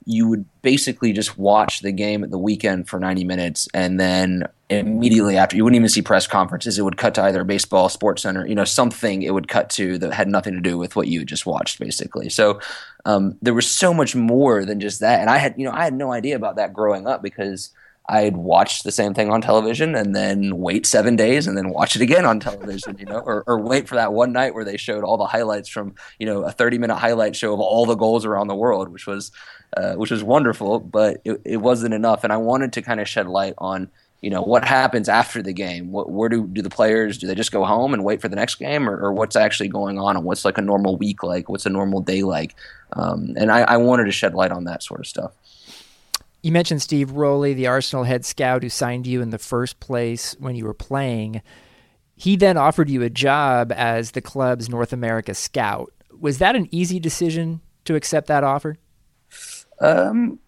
you would basically just watch the game at the weekend for 90 minutes and then immediately after you wouldn't even see press conferences. It would cut to either baseball sports center you know something it would cut to that had nothing to do with what you just watched basically. So um, there was so much more than just that and i had you know i had no idea about that growing up because I'd watched the same thing on television and then wait seven days and then watch it again on television, you know, or, or wait for that one night where they showed all the highlights from, you know, a 30 minute highlight show of all the goals around the world, which was, uh, which was wonderful, but it, it wasn't enough. And I wanted to kind of shed light on, you know, what happens after the game. What, where do, do the players, do they just go home and wait for the next game or, or what's actually going on and what's like a normal week like? What's a normal day like? Um, and I, I wanted to shed light on that sort of stuff. You mentioned Steve Rowley, the Arsenal head scout who signed you in the first place when you were playing. He then offered you a job as the club's North America scout. Was that an easy decision to accept that offer? Um,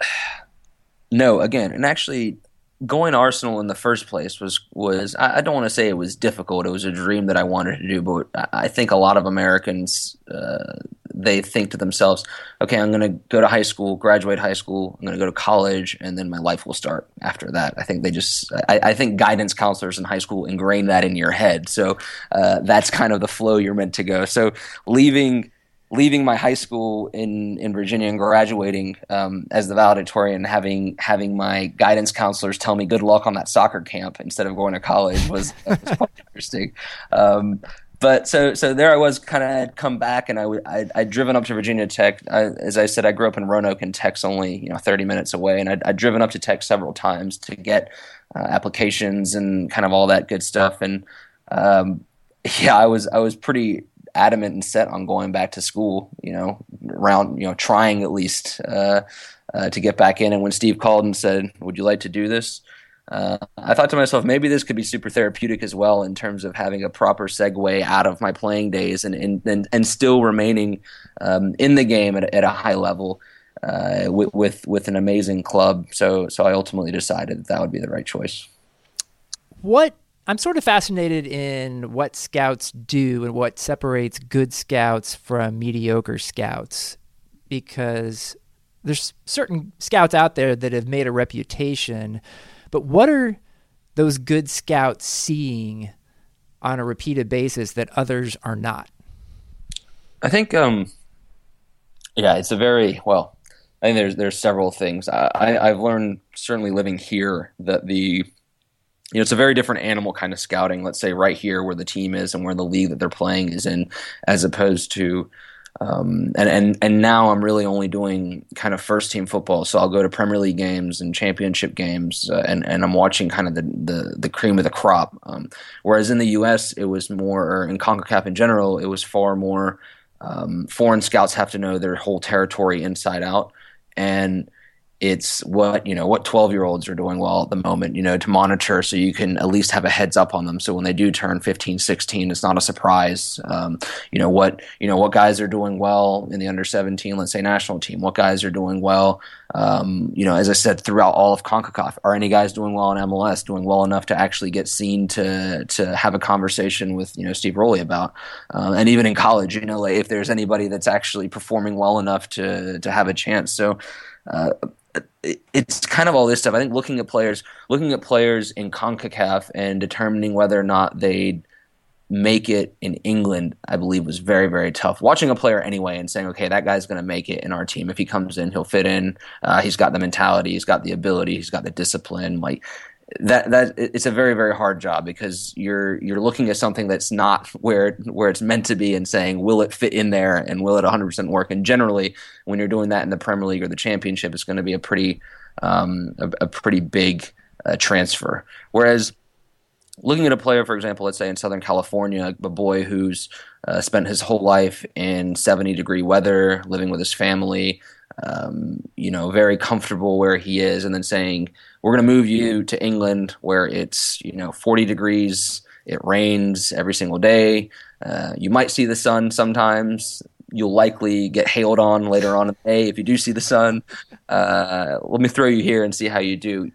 (sighs) no, again, and actually, going to Arsenal in the first place was was I, don't want to say it was difficult. It was a dream that I wanted to do, but I, think a lot of Americans uh, they think to themselves, okay, I'm going to go to high school, graduate high school, I'm going to go to college, and then my life will start after that. I think they just I, I think guidance counselors in high school ingrain that in your head, so uh, that's kind of the flow you're meant to go. So leaving leaving my high school in, in Virginia and graduating um, as the valedictorian, having having my guidance counselors tell me good luck on that soccer camp instead of going to college was, (laughs) was quite interesting. Um, but so so there I was, kind of had come back, and I I'd, I'd driven up to Virginia Tech. I, as I said, I grew up in Roanoke, and Tech's only you know 30 minutes away, and I'd, I'd driven up to Tech several times to get uh, applications and kind of all that good stuff. And um, (laughs) yeah, I was I was pretty adamant and set on going back to school. You know, around you know trying at least uh, uh, to get back in. And when Steve called and said, "Would you like to do this?" Uh, I thought to myself, maybe this could be super therapeutic as well in terms of having a proper segue out of my playing days and and, and, and still remaining um, in the game at, at a high level uh, with, with, with an amazing club. So so I ultimately decided that that would be the right choice. What I'm sort of fascinated in what scouts do and what separates good scouts from mediocre scouts because there's certain scouts out there that have made a reputation but what are those good scouts seeing on a repeated basis that others are not? I think, um, yeah, it's a very well. I think there's there's several things. I, I've learned certainly living here that the you know it's a very different animal kind of scouting. Let's say right here where the team is and where the league that they're playing is in, as opposed to um, and, and and now I'm really only doing kind of first team football. So I'll go to Premier League games and championship games, uh, and and I'm watching kind of the the, the cream of the crop. Um, whereas in the U.S. it was more, or in Concacaf in general, it was far more. Um, foreign scouts have to know their whole territory inside out, and it's what you know what 12 year olds are doing well at the moment you know to monitor so you can at least have a heads up on them. So when they do turn 15 16 it's not a surprise um, you know what you know what guys are doing well in the under 17 let's say national team what guys are doing well um, you know as i said throughout all of concacaf. Are any guys doing well in mls doing well enough to actually get seen to to have a conversation with you know steve Rowley about? Um, and even in college you know like if there's anybody that's actually performing well enough to to have a chance. So uh, it's kind of all this stuff. I think looking at players, looking at players in CONCACAF and determining whether or not they'd make it in England, I believe was very, very tough. Watching a player anyway and saying, okay, that guy's going to make it in our team. If he comes in, he'll fit in. Uh, he's got the mentality, he's got the ability, he's got the discipline. Like that that it's a very very hard job because you're you're looking at something that's not where where it's meant to be and saying will it fit in there and will it 100% work? And generally when you're doing that in the Premier League or the Championship it's going to be a pretty um, a, a, pretty big uh, transfer. Whereas looking at a player for example let's say in Southern California a boy who's uh, spent his whole life in 70 degree weather living with his family um, you know, very comfortable where he is, and then saying, "We're going to move you to England, where it's you know 40 degrees, it rains every single day. Uh, you might see the sun sometimes. You'll likely get hailed on later on in the day if you do see the sun. Uh, let me throw you here and see how you do."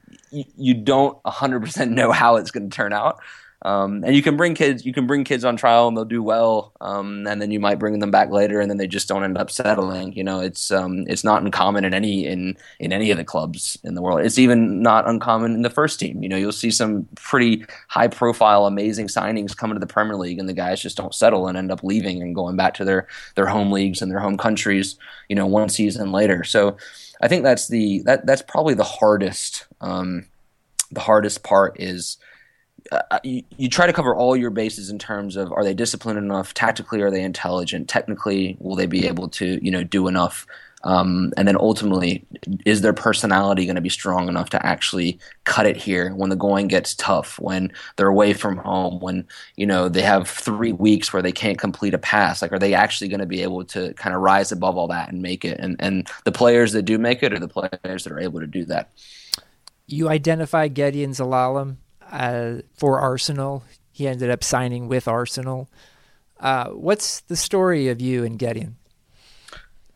you don't 100% know how it's going to turn out. Um, and you can bring kids, you can bring kids on trial and they'll do well, um, and then you might bring them back later, and then they just don't end up settling. You know, it's um, it's not uncommon in any in in any of the clubs in the world. It's even not uncommon in the first team. You know, you'll see some pretty high profile, amazing signings coming to the Premier League, and the guys just don't settle and end up leaving and going back to their their home leagues and their home countries. You know, one season later. So I think that's the that that's probably the hardest um, the hardest part is uh, you, you, try to cover all your bases in terms of are they disciplined enough tactically? Are they intelligent technically? Will they be able to you know do enough? Um, and then ultimately is their personality going to be strong enough to actually cut it here when the going gets tough when they're away from home when you know they have three weeks where they can't complete a pass? Like are they actually going to be able to kind of rise above all that and make it? And and the players that do make it are the players that are able to do that. You identify Gedion Zelalem uh, for Arsenal. He ended up signing with Arsenal. Uh, what's the story of you and Gedion?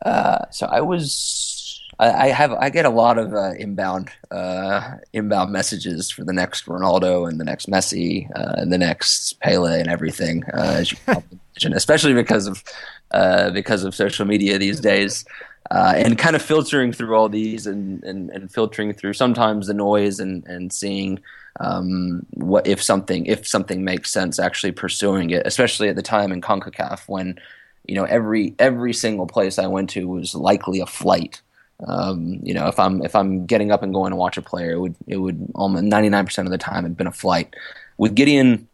Uh, so I was. I, have I get a lot of uh, inbound uh, inbound messages for the next Ronaldo and the next Messi uh, and the next Pele and everything, as you (laughs) imagine, especially because of because of social media these days. Uh, and kind of filtering through all these and, and, and filtering through sometimes the noise and, and seeing um, what if something if something makes sense actually pursuing it, especially at the time in Concacaf when you know every every single place I went to was likely a flight. Um, you know, if I'm if I'm getting up and going to watch a player, it would it would almost 99% of the time have been a flight. With Gedion,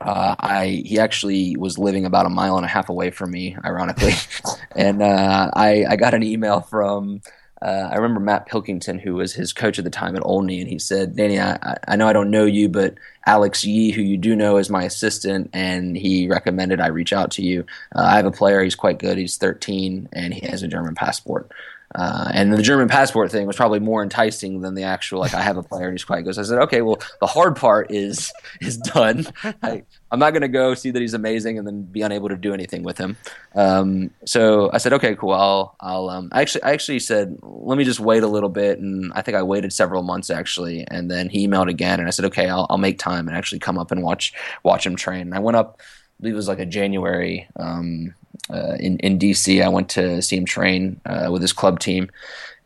uh, I he actually was living about a mile and a half away from me, ironically, (laughs) and uh, I I got an email from uh, I remember Matt Pilkington, who was his coach at the time at Olney, and he said, "Danny, I, I know I don't know you, but Alex Yee, who you do know, is my assistant, and he recommended I reach out to you. Uh, I have a player; he's quite good. He's 13, and he has a German passport." Uh, and the German passport thing was probably more enticing than the actual like I have a player and he's quite good. So I said, okay, well the hard part is is done. (laughs) I, am not going to go see that he's amazing and then be unable to do anything with him. Um, so I said, okay, cool. I'll I'll um, I actually I actually said let me just wait a little bit and I think I waited several months actually and then he emailed again and I said, okay, I'll I'll make time and actually come up and watch watch him train. And I went up. I believe it was like a January um, uh, in in DC. I went to see him train uh, with his club team,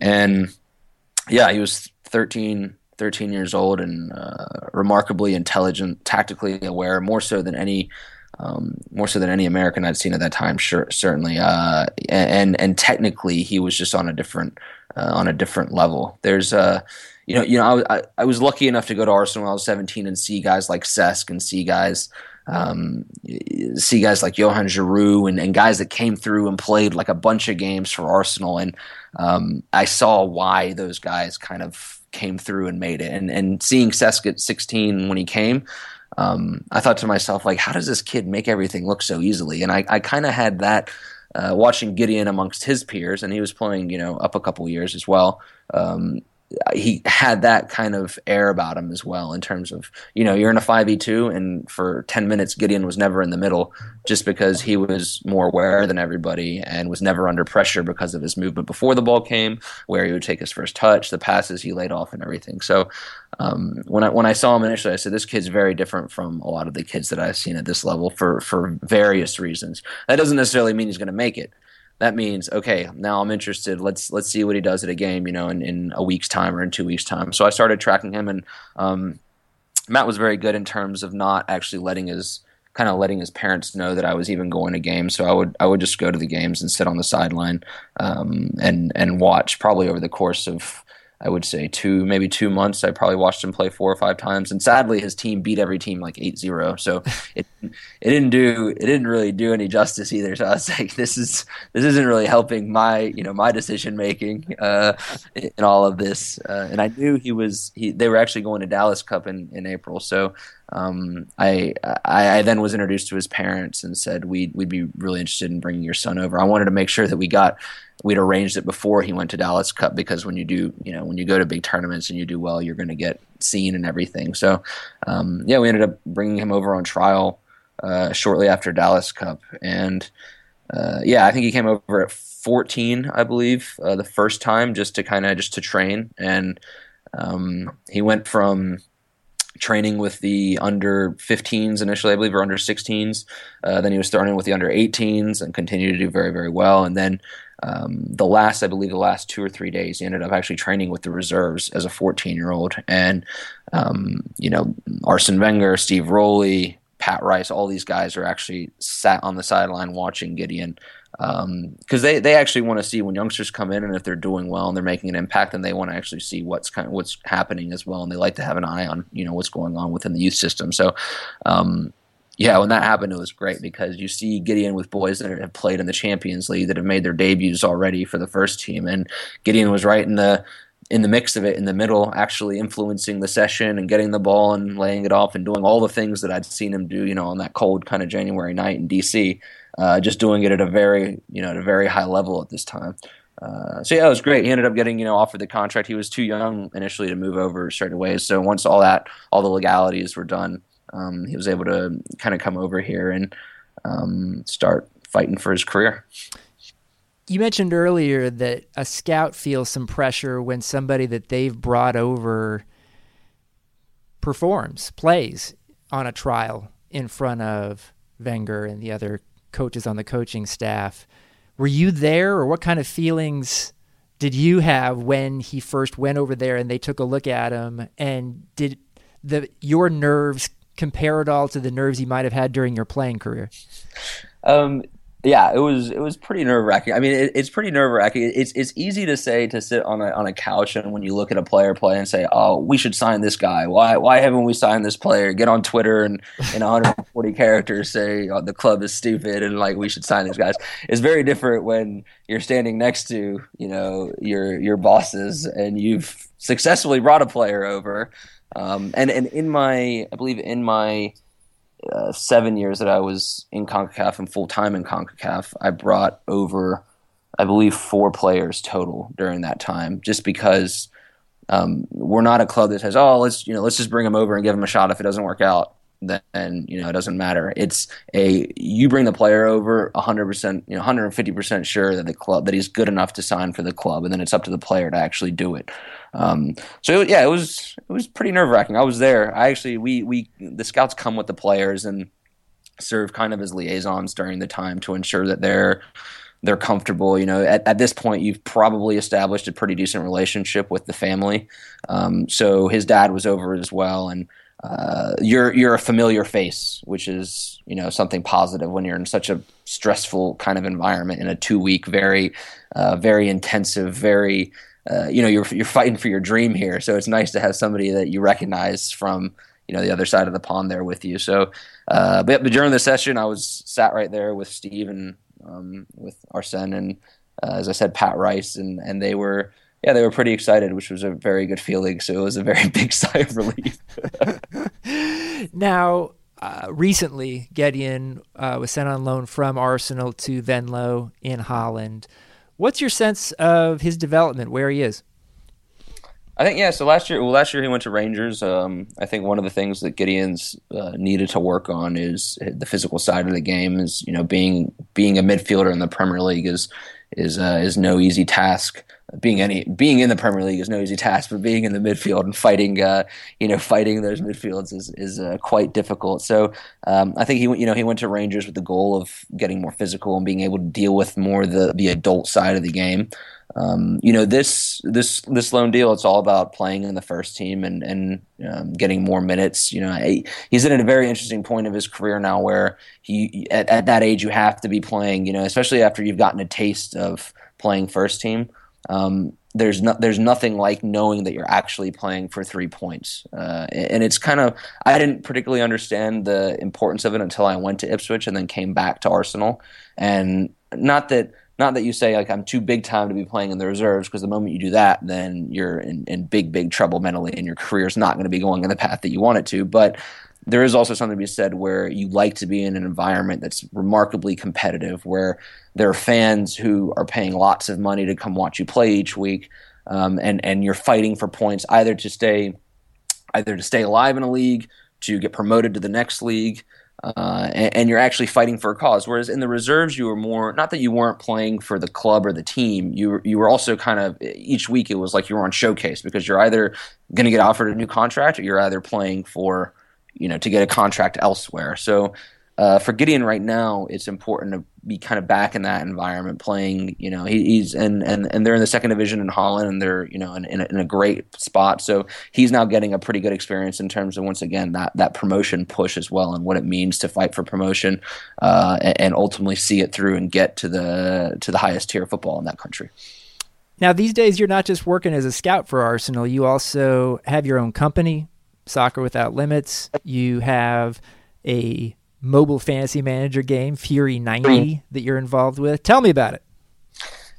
and yeah, he was 13, 13 years old and uh, remarkably intelligent, tactically aware, more so than any. Um, more so than any American I'd seen at that time, sure, certainly, uh, and and technically he was just on a different uh, on a different level. There's uh, you know, you know, I, I, I was lucky enough to go to Arsenal when I was 17 and see guys like Cesc and see guys um, see guys like Johan Djourou and, and, guys that came through and played like a bunch of games for Arsenal, and um, I saw why those guys kind of came through and made it. And and seeing Cesc at 16 when he came, um, I thought to myself like, how does this kid make everything look so easily? And I, I kind of had that. Uh, watching Gedion amongst his peers, and he was playing, you know, up a couple years as well. Um, he had that kind of air about him as well in terms of you know you're in a 5v2 and for 10 minutes Gedion was never in the middle just because he was more aware than everybody and was never under pressure because of his movement before the ball came where he would take his first touch the passes he laid off and everything so um, when I when I saw him initially, I said this kid's very different from a lot of the kids that I've seen at this level for for various reasons. That doesn't necessarily mean he's going to make it, that means okay now i'm interested. Let's let's see what he does at a game you know in, in a week's time or in two weeks time. So i started tracking him and um, matt was very good in terms of not actually letting his kind of letting his parents know that i was even going to games. So i would i would just go to the games and sit on the sideline um, and and watch probably over the course of I would say two, maybe two months. I probably watched him play four or five times, and sadly, his team beat every team like 8-0. So (laughs) it it didn't do it didn't really do any justice either. So I was (laughs) like, this is this isn't really helping my you know my decision making uh, in all of this. Uh, and I knew he was he they were actually going to Dallas Cup in in April, so. Um, I, I, I then was introduced to his parents and said we'd we'd be really interested in bringing your son over. I wanted to make sure that we got we'd arranged it before he went to Dallas Cup because when you do, you know, when you go to big tournaments and you do well, you're going to get seen and everything. So, um, yeah, we ended up bringing him over on trial uh, shortly after Dallas Cup, and uh, yeah, I think he came over at 14, I believe, uh, the first time just to kind of just to train, and um, he went from training with the under 15s initially, I believe, or under 16s. Uh, then he was starting with the under 18s and continued to do very, very well. And then um, the last, I believe, the last two or three days, he ended up actually training with the reserves as a 14 year old. And, um, you know, Arsene Wenger, Steve Rowley, Pat Rice, all these guys are actually sat on the sideline watching Gedion because um, they, they actually want to see when youngsters come in and if they're doing well and they're making an impact, then they want to actually see what's kind of what's happening as well, and they like to have an eye on you know what's going on within the youth system. So um, yeah, when that happened, it was great because you see Gedion with boys that have played in the Champions League that have made their debuts already for the first team, and Gedion was right in the in the mix of it in the middle, actually influencing the session and getting the ball and laying it off and doing all the things that I'd seen him do, you know, on that cold kind of January night in DC, uh, just doing it at a very, you know, at a very high level at this time. Uh, so yeah, it was great. He ended up getting, you know, offered the contract. He was too young initially to move over straight away. So once all that, all the legalities were done, um, he was able to kind of come over here and um, start fighting for his career. You mentioned earlier that a scout feels some pressure when somebody that they've brought over performs, plays on a trial in front of Wenger and the other coaches on the coaching staff. Were you there, or what kind of feelings did you have when he first went over there and they took a look at him? And did the your nerves compare at all to the nerves you might have had during your playing career? Um, yeah, it was it was pretty nerve wracking. I mean, it, it's pretty nerve wracking. It's it's easy to say to sit on a on a couch and when you look at a player play and say, "Oh, we should sign this guy. Why why haven't we signed this player?" Get on Twitter and in 140 characters say oh, the club is stupid and like we should sign these guys. It's very different when you're standing next to you know your your bosses and you've successfully brought a player over. Um, and and in my I believe in my uh, seven years that I was in CONCACAF and full time in CONCACAF, I brought over, I believe, four players total during that time, just because um, we're not a club that says, "Oh, let's you know, let's just bring them over and give them a shot. If it doesn't work out, then you know it doesn't matter." It's a you bring the player over 100 percent, you know, 150 percent sure that the club that he's good enough to sign for the club, and then it's up to the player to actually do it. Um, so yeah, it was it was pretty nerve wracking. I was there. I actually we we the scouts come with the players and serve kind of as liaisons during the time to ensure that they're they're comfortable. You know, at, at this point, you've probably established a pretty decent relationship with the family. Um, so his dad was over as well, and uh, you're you're a familiar face, which is you know something positive when you're in such a stressful kind of environment in a two week, very uh, very intensive, very uh, you know you're you're fighting for your dream here. So it's nice to have somebody that you recognize from you know the other side of the pond there with you. So, uh, but, but, during the session, I was sat right there with Steve and um, with Arsene and uh, as I said, Pat Rice, and and they were yeah they were pretty excited, which was a very good feeling. So it was a very (laughs) big sigh of relief. (laughs) now. Uh, recently, Gedion uh, was sent on loan from Arsenal to Venlo in Holland. What's your sense of his development, where he is? I think yeah. So last year, well, last year he went to Rangers. Um, I think one of the things that Gedion's uh, needed to work on is the physical side of the game. Is you know being being a midfielder in the Premier League is is uh, is no easy task being any being in the Premier League is no easy task, but being in the midfield and fighting, uh, you know, fighting those midfields is is uh, quite difficult. So um, I think he you know he went to Rangers with the goal of getting more physical and being able to deal with more the the adult side of the game. Um, you know this this this loan deal. It's all about playing in the first team and and um, getting more minutes. You know, he's at a very interesting point of his career now where he at, at that age you have to be playing. You know, especially after you've gotten a taste of playing first team. Um, there's no, there's nothing like knowing that you're actually playing for three points, uh, and it's kind of I didn't particularly understand the importance of it until I went to Ipswich and then came back to Arsenal, and not that not that you say like I'm too big time to be playing in the reserves because the moment you do that, then you're in, in big big trouble mentally, and your career is not going to be going in the path that you want it to. But there is also something to be said where you like to be in an environment that's remarkably competitive, where there are fans who are paying lots of money to come watch you play each week, um, and and you're fighting for points either to stay, either to stay alive in a league, to get promoted to the next league, uh, and, and, you're actually fighting for a cause. Whereas in the reserves, you were more not that you weren't playing for the club or the team. You you were also kind of each week it was like you were on showcase because you're either going to get offered a new contract or you're either playing for you know, to get a contract elsewhere. So uh, for Gedion right now, it's important to be kind of back in that environment, playing. You know, he, he's and, and and they're in the second division in Holland, and they're you know in, in a, in, a, great spot. So he's now getting a pretty good experience in terms of once again that that promotion push as well, and what it means to fight for promotion, uh, and, and ultimately see it through and get to the to the highest tier of football in that country. Now, these days, you're not just working as a scout for Arsenal. You also have your own company, Soccer Without Limits. You have a mobile fantasy manager game, Fury 90, that you're involved with. Tell me about it.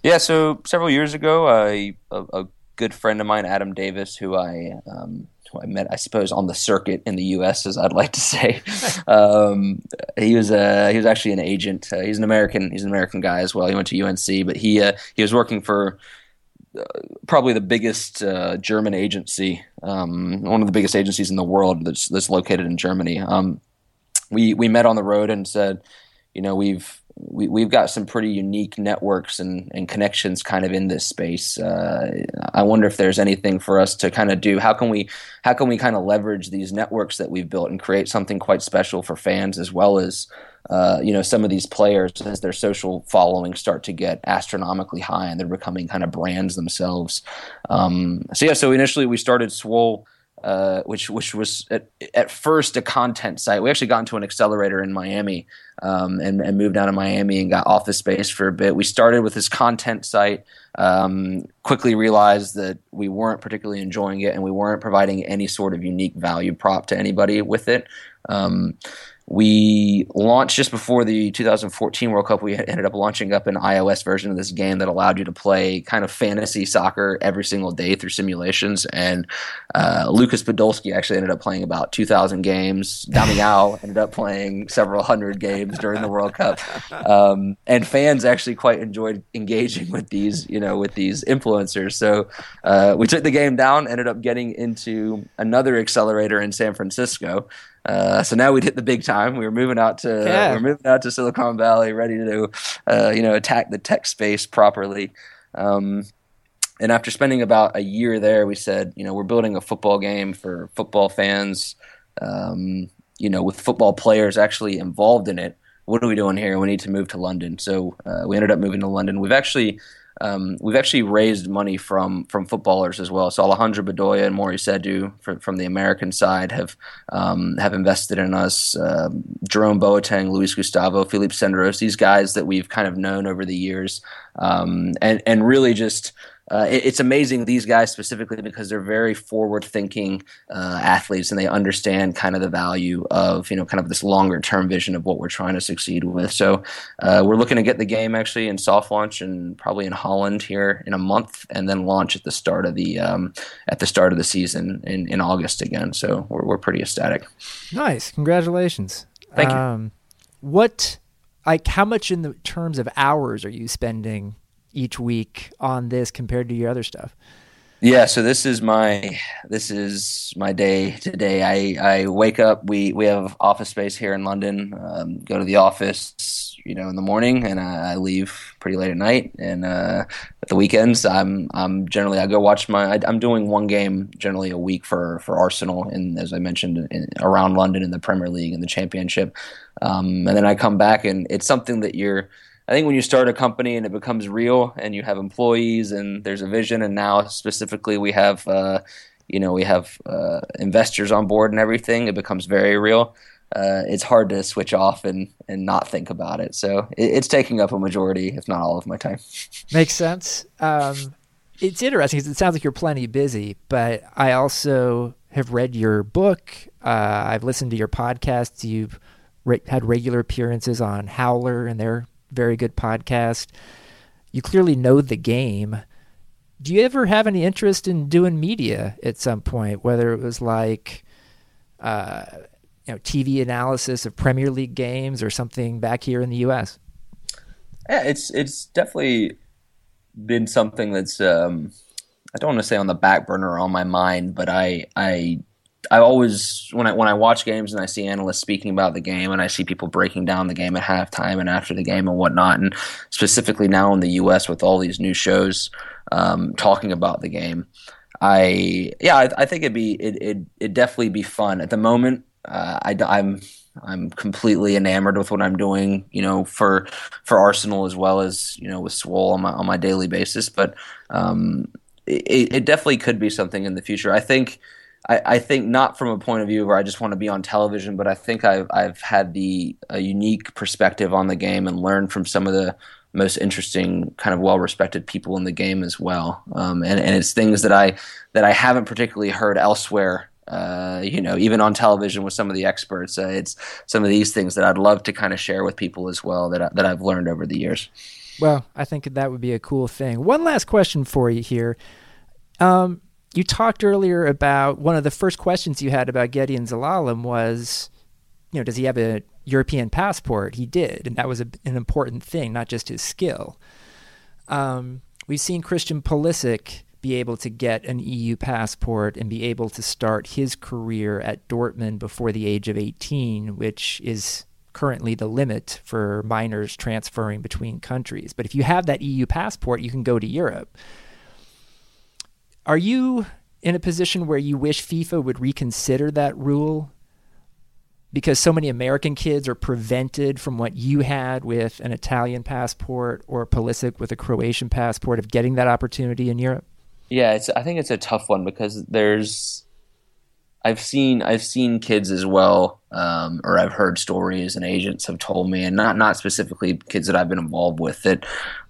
Yeah, so several years ago, a, a good friend of mine, Adam Davis, who I um, who I met, I suppose, on the circuit in the U.S., as I'd like to say. (laughs) um, he was uh, he was actually an agent. Uh, he's an American. He's an American guy as well. He went to UNC, but he uh, he was working for probably the biggest uh, German agency, um, one of the biggest agencies in the world that's that's located in Germany. Um, we we met on the road and said, you know, we've we, we've got some pretty unique networks and, and connections kind of in this space. Uh, I wonder if there's anything for us to kind of do. How can we how can we kind of leverage these networks that we've built and create something quite special for fans as well as uh, you know, some of these players as their social following start to get astronomically high and they're becoming kind of brands themselves. Um, so yeah, so initially we started Swole uh, which which was at, at, first a content site. We actually got into an accelerator in Miami um, and, and, moved down to Miami and got office space for a bit. We started with this content site. Um, quickly realized that we weren't particularly enjoying it, and we weren't providing any sort of unique value prop to anybody with it. Um, we launched just before the 2014 World Cup. We ended up launching up an iOS version of this game that allowed you to play kind of fantasy soccer every single day through simulations. And uh, Lucas Podolski actually ended up playing about 2,000 games. Damiao (laughs) ended up playing several hundred games during the World Cup. Um, and fans actually quite enjoyed engaging with these, you know, with these influencers. So uh, we took the game down, ended up getting into another accelerator in San Francisco. Uh, so now we'd hit the big time. We were moving out to yeah. we are moving out to Silicon Valley, ready to uh, you know attack the tech space properly. Um, and after spending about a year there, we said, you know, we're building a football game for football fans. Um, you know, with football players actually involved in it. What are we doing here? We need to move to London. So uh, we ended up moving to London. We've actually um, we've actually raised money from from footballers as well. So Alejandro Bedoya and Maurice Edu from, from the American side have um, have invested in us. Uh, Jerome Boateng, Luis Gustavo, Philippe Senderos, these guys that we've kind of known over the years, um, and and really just uh, it, it's amazing these guys specifically because they're very forward thinking uh, athletes and they understand kind of the value of you know kind of this longer term vision of what we're trying to succeed with. So uh, we're looking to get the game actually in soft launch and probably in holland here in a month and then launch at the start of the um, at the start of the season in, in august again. So we're, we're pretty ecstatic. Nice. Congratulations. Thank you. Um, what like how much in the terms of hours are you spending each week on this compared to your other stuff? Yeah, so this is my this is my day today. I, I wake up. We we have office space here in London. Um, go to the office, you know, in the morning, and I, I leave pretty late at night. And uh, at the weekends, I'm I'm generally I go watch my. I, am doing one game generally a week for for Arsenal, and as I mentioned, in, around London in the Premier League and the Championship. Um, and then I come back, and it's something that you're I think when you start a company and it becomes real and you have employees and there's a vision, and now specifically we have, uh, you know, we have uh, investors on board and everything, it becomes very real. Uh, it's hard to switch off and, and not think about it. So it, it's taking up a majority, if not all of my time. (laughs) Makes sense. Um, it's interesting because it sounds like you're plenty busy, but I also have read your book. Uh, I've listened to your podcasts. You've re- had regular appearances on Howler and their very good podcast. You clearly know the game. Do you ever have any interest in doing media at some point, whether it was like, uh, you know, TV analysis of Premier League games or something back here in the U.S.? Yeah, it's it's definitely been something that's um, I don't want to say on the back burner on my mind, but I I I always when I when I watch games and I see analysts speaking about the game and I see people breaking down the game at halftime and after the game and whatnot, and specifically now in the U.S. with all these new shows um, talking about the game, I yeah I, I think it'd be it it it definitely be fun at the moment. Uh, I, I'm I'm completely enamored with what I'm doing, you know, for for Arsenal as well as you know with Swole on my on my daily basis. But um, it, it definitely could be something in the future. I think I, I, think not from a point of view where I just want to be on television, but I think I've I've had the a unique perspective on the game and learned from some of the most interesting, kind of well respected people in the game as well. Um, and and it's things that I that I haven't particularly heard elsewhere. Uh, you know, even on television with some of the experts, uh, it's some of these things that I'd love to kind of share with people as well that I, that I've learned over the years. Well, I think that would be a cool thing. One last question for you here. Um, you talked earlier about one of the first questions you had about Gedion Zelalem was, you know, does he have a European passport? He did, and that was a, an important thing, not just his skill. Um, we've seen Christian Pulisic be able to get an EU passport and be able to start his career at Dortmund before the age of 18, which is currently the limit for minors transferring between countries. But if you have that EU passport, you can go to Europe. Are you in a position where you wish FIFA would reconsider that rule? Because so many American kids are prevented from what you had with an Italian passport or Pulisic with a Croatian passport of getting that opportunity in Europe? Yeah. I think it's a tough one because there's I've seen I've seen kids as well, um, or I've heard stories and agents have told me, and not not specifically kids that I've been involved with that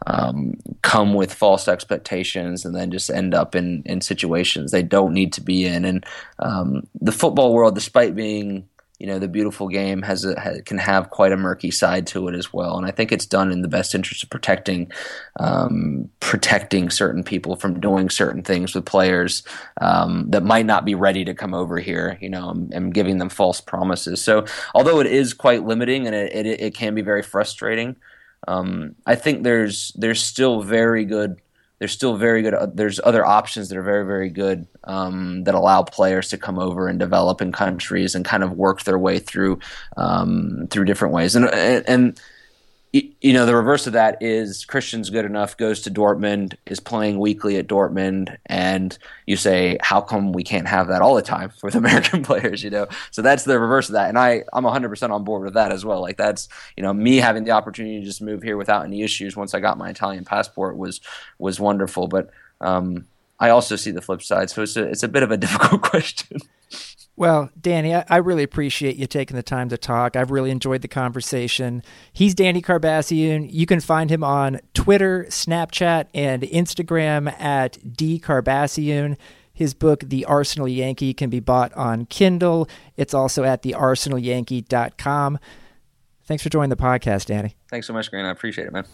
um, come with false expectations and then just end up in in situations they don't need to be in. And um, the football world, despite being you know the beautiful game has a has, can have quite a murky side to it as well. And i think it's done in the best interest of protecting um, protecting certain people from doing certain things with players um, that might not be ready to come over here you know and, giving them false promises. So although it is quite limiting and it, it, it can be very frustrating um, i think there's there's still very good there's still very good. Uh, there's other options that are very, very good um, that allow players to come over and develop in countries and kind of work their way through um, through different ways. And and you know, the reverse of that is Christian's good enough, goes to Dortmund, is playing weekly at Dortmund, and you say, how come we can't have that all the time (laughs) with American (laughs) players, you know? So that's the reverse of that. And I, I'm 100% on board with that as well. Like, that's, you know, me having the opportunity to just move here without any issues once I got my Italian passport was, was wonderful. But, um, I also see the flip side. So it's a, it's a bit of a (laughs) difficult question. Well, Danny, I, I, really appreciate you taking the time to talk. I've really enjoyed the conversation. He's Danny Karbassiyoon. You can find him on Twitter, Snapchat, and Instagram at dkarbassiyoon. His book, The Arsenal Yankee, can be bought on Kindle. It's also at thearsenalyankee.com. Thanks for joining the podcast, Danny. Thanks so much, Grant. I appreciate it, man.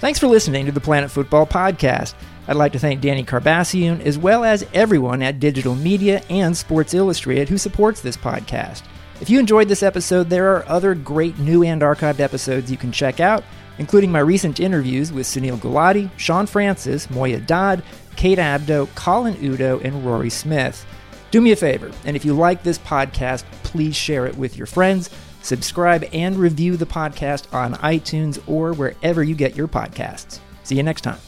Thanks for listening to the Planet Futbol Podcast. I'd like to thank Danny Karbassiyoon as well as everyone at Digital Media and Sports Illustrated who supports this podcast. If you enjoyed this episode, there are other great new and archived episodes you can check out, including my recent interviews with Sunil Gulati, Sean Francis, Moya Dodd, Kate Abdo, Colin Udo, and Rory Smith. Do me a favor, and if you like this podcast, please share it with your friends. Subscribe and review the podcast on iTunes or wherever you get your podcasts. See you next time.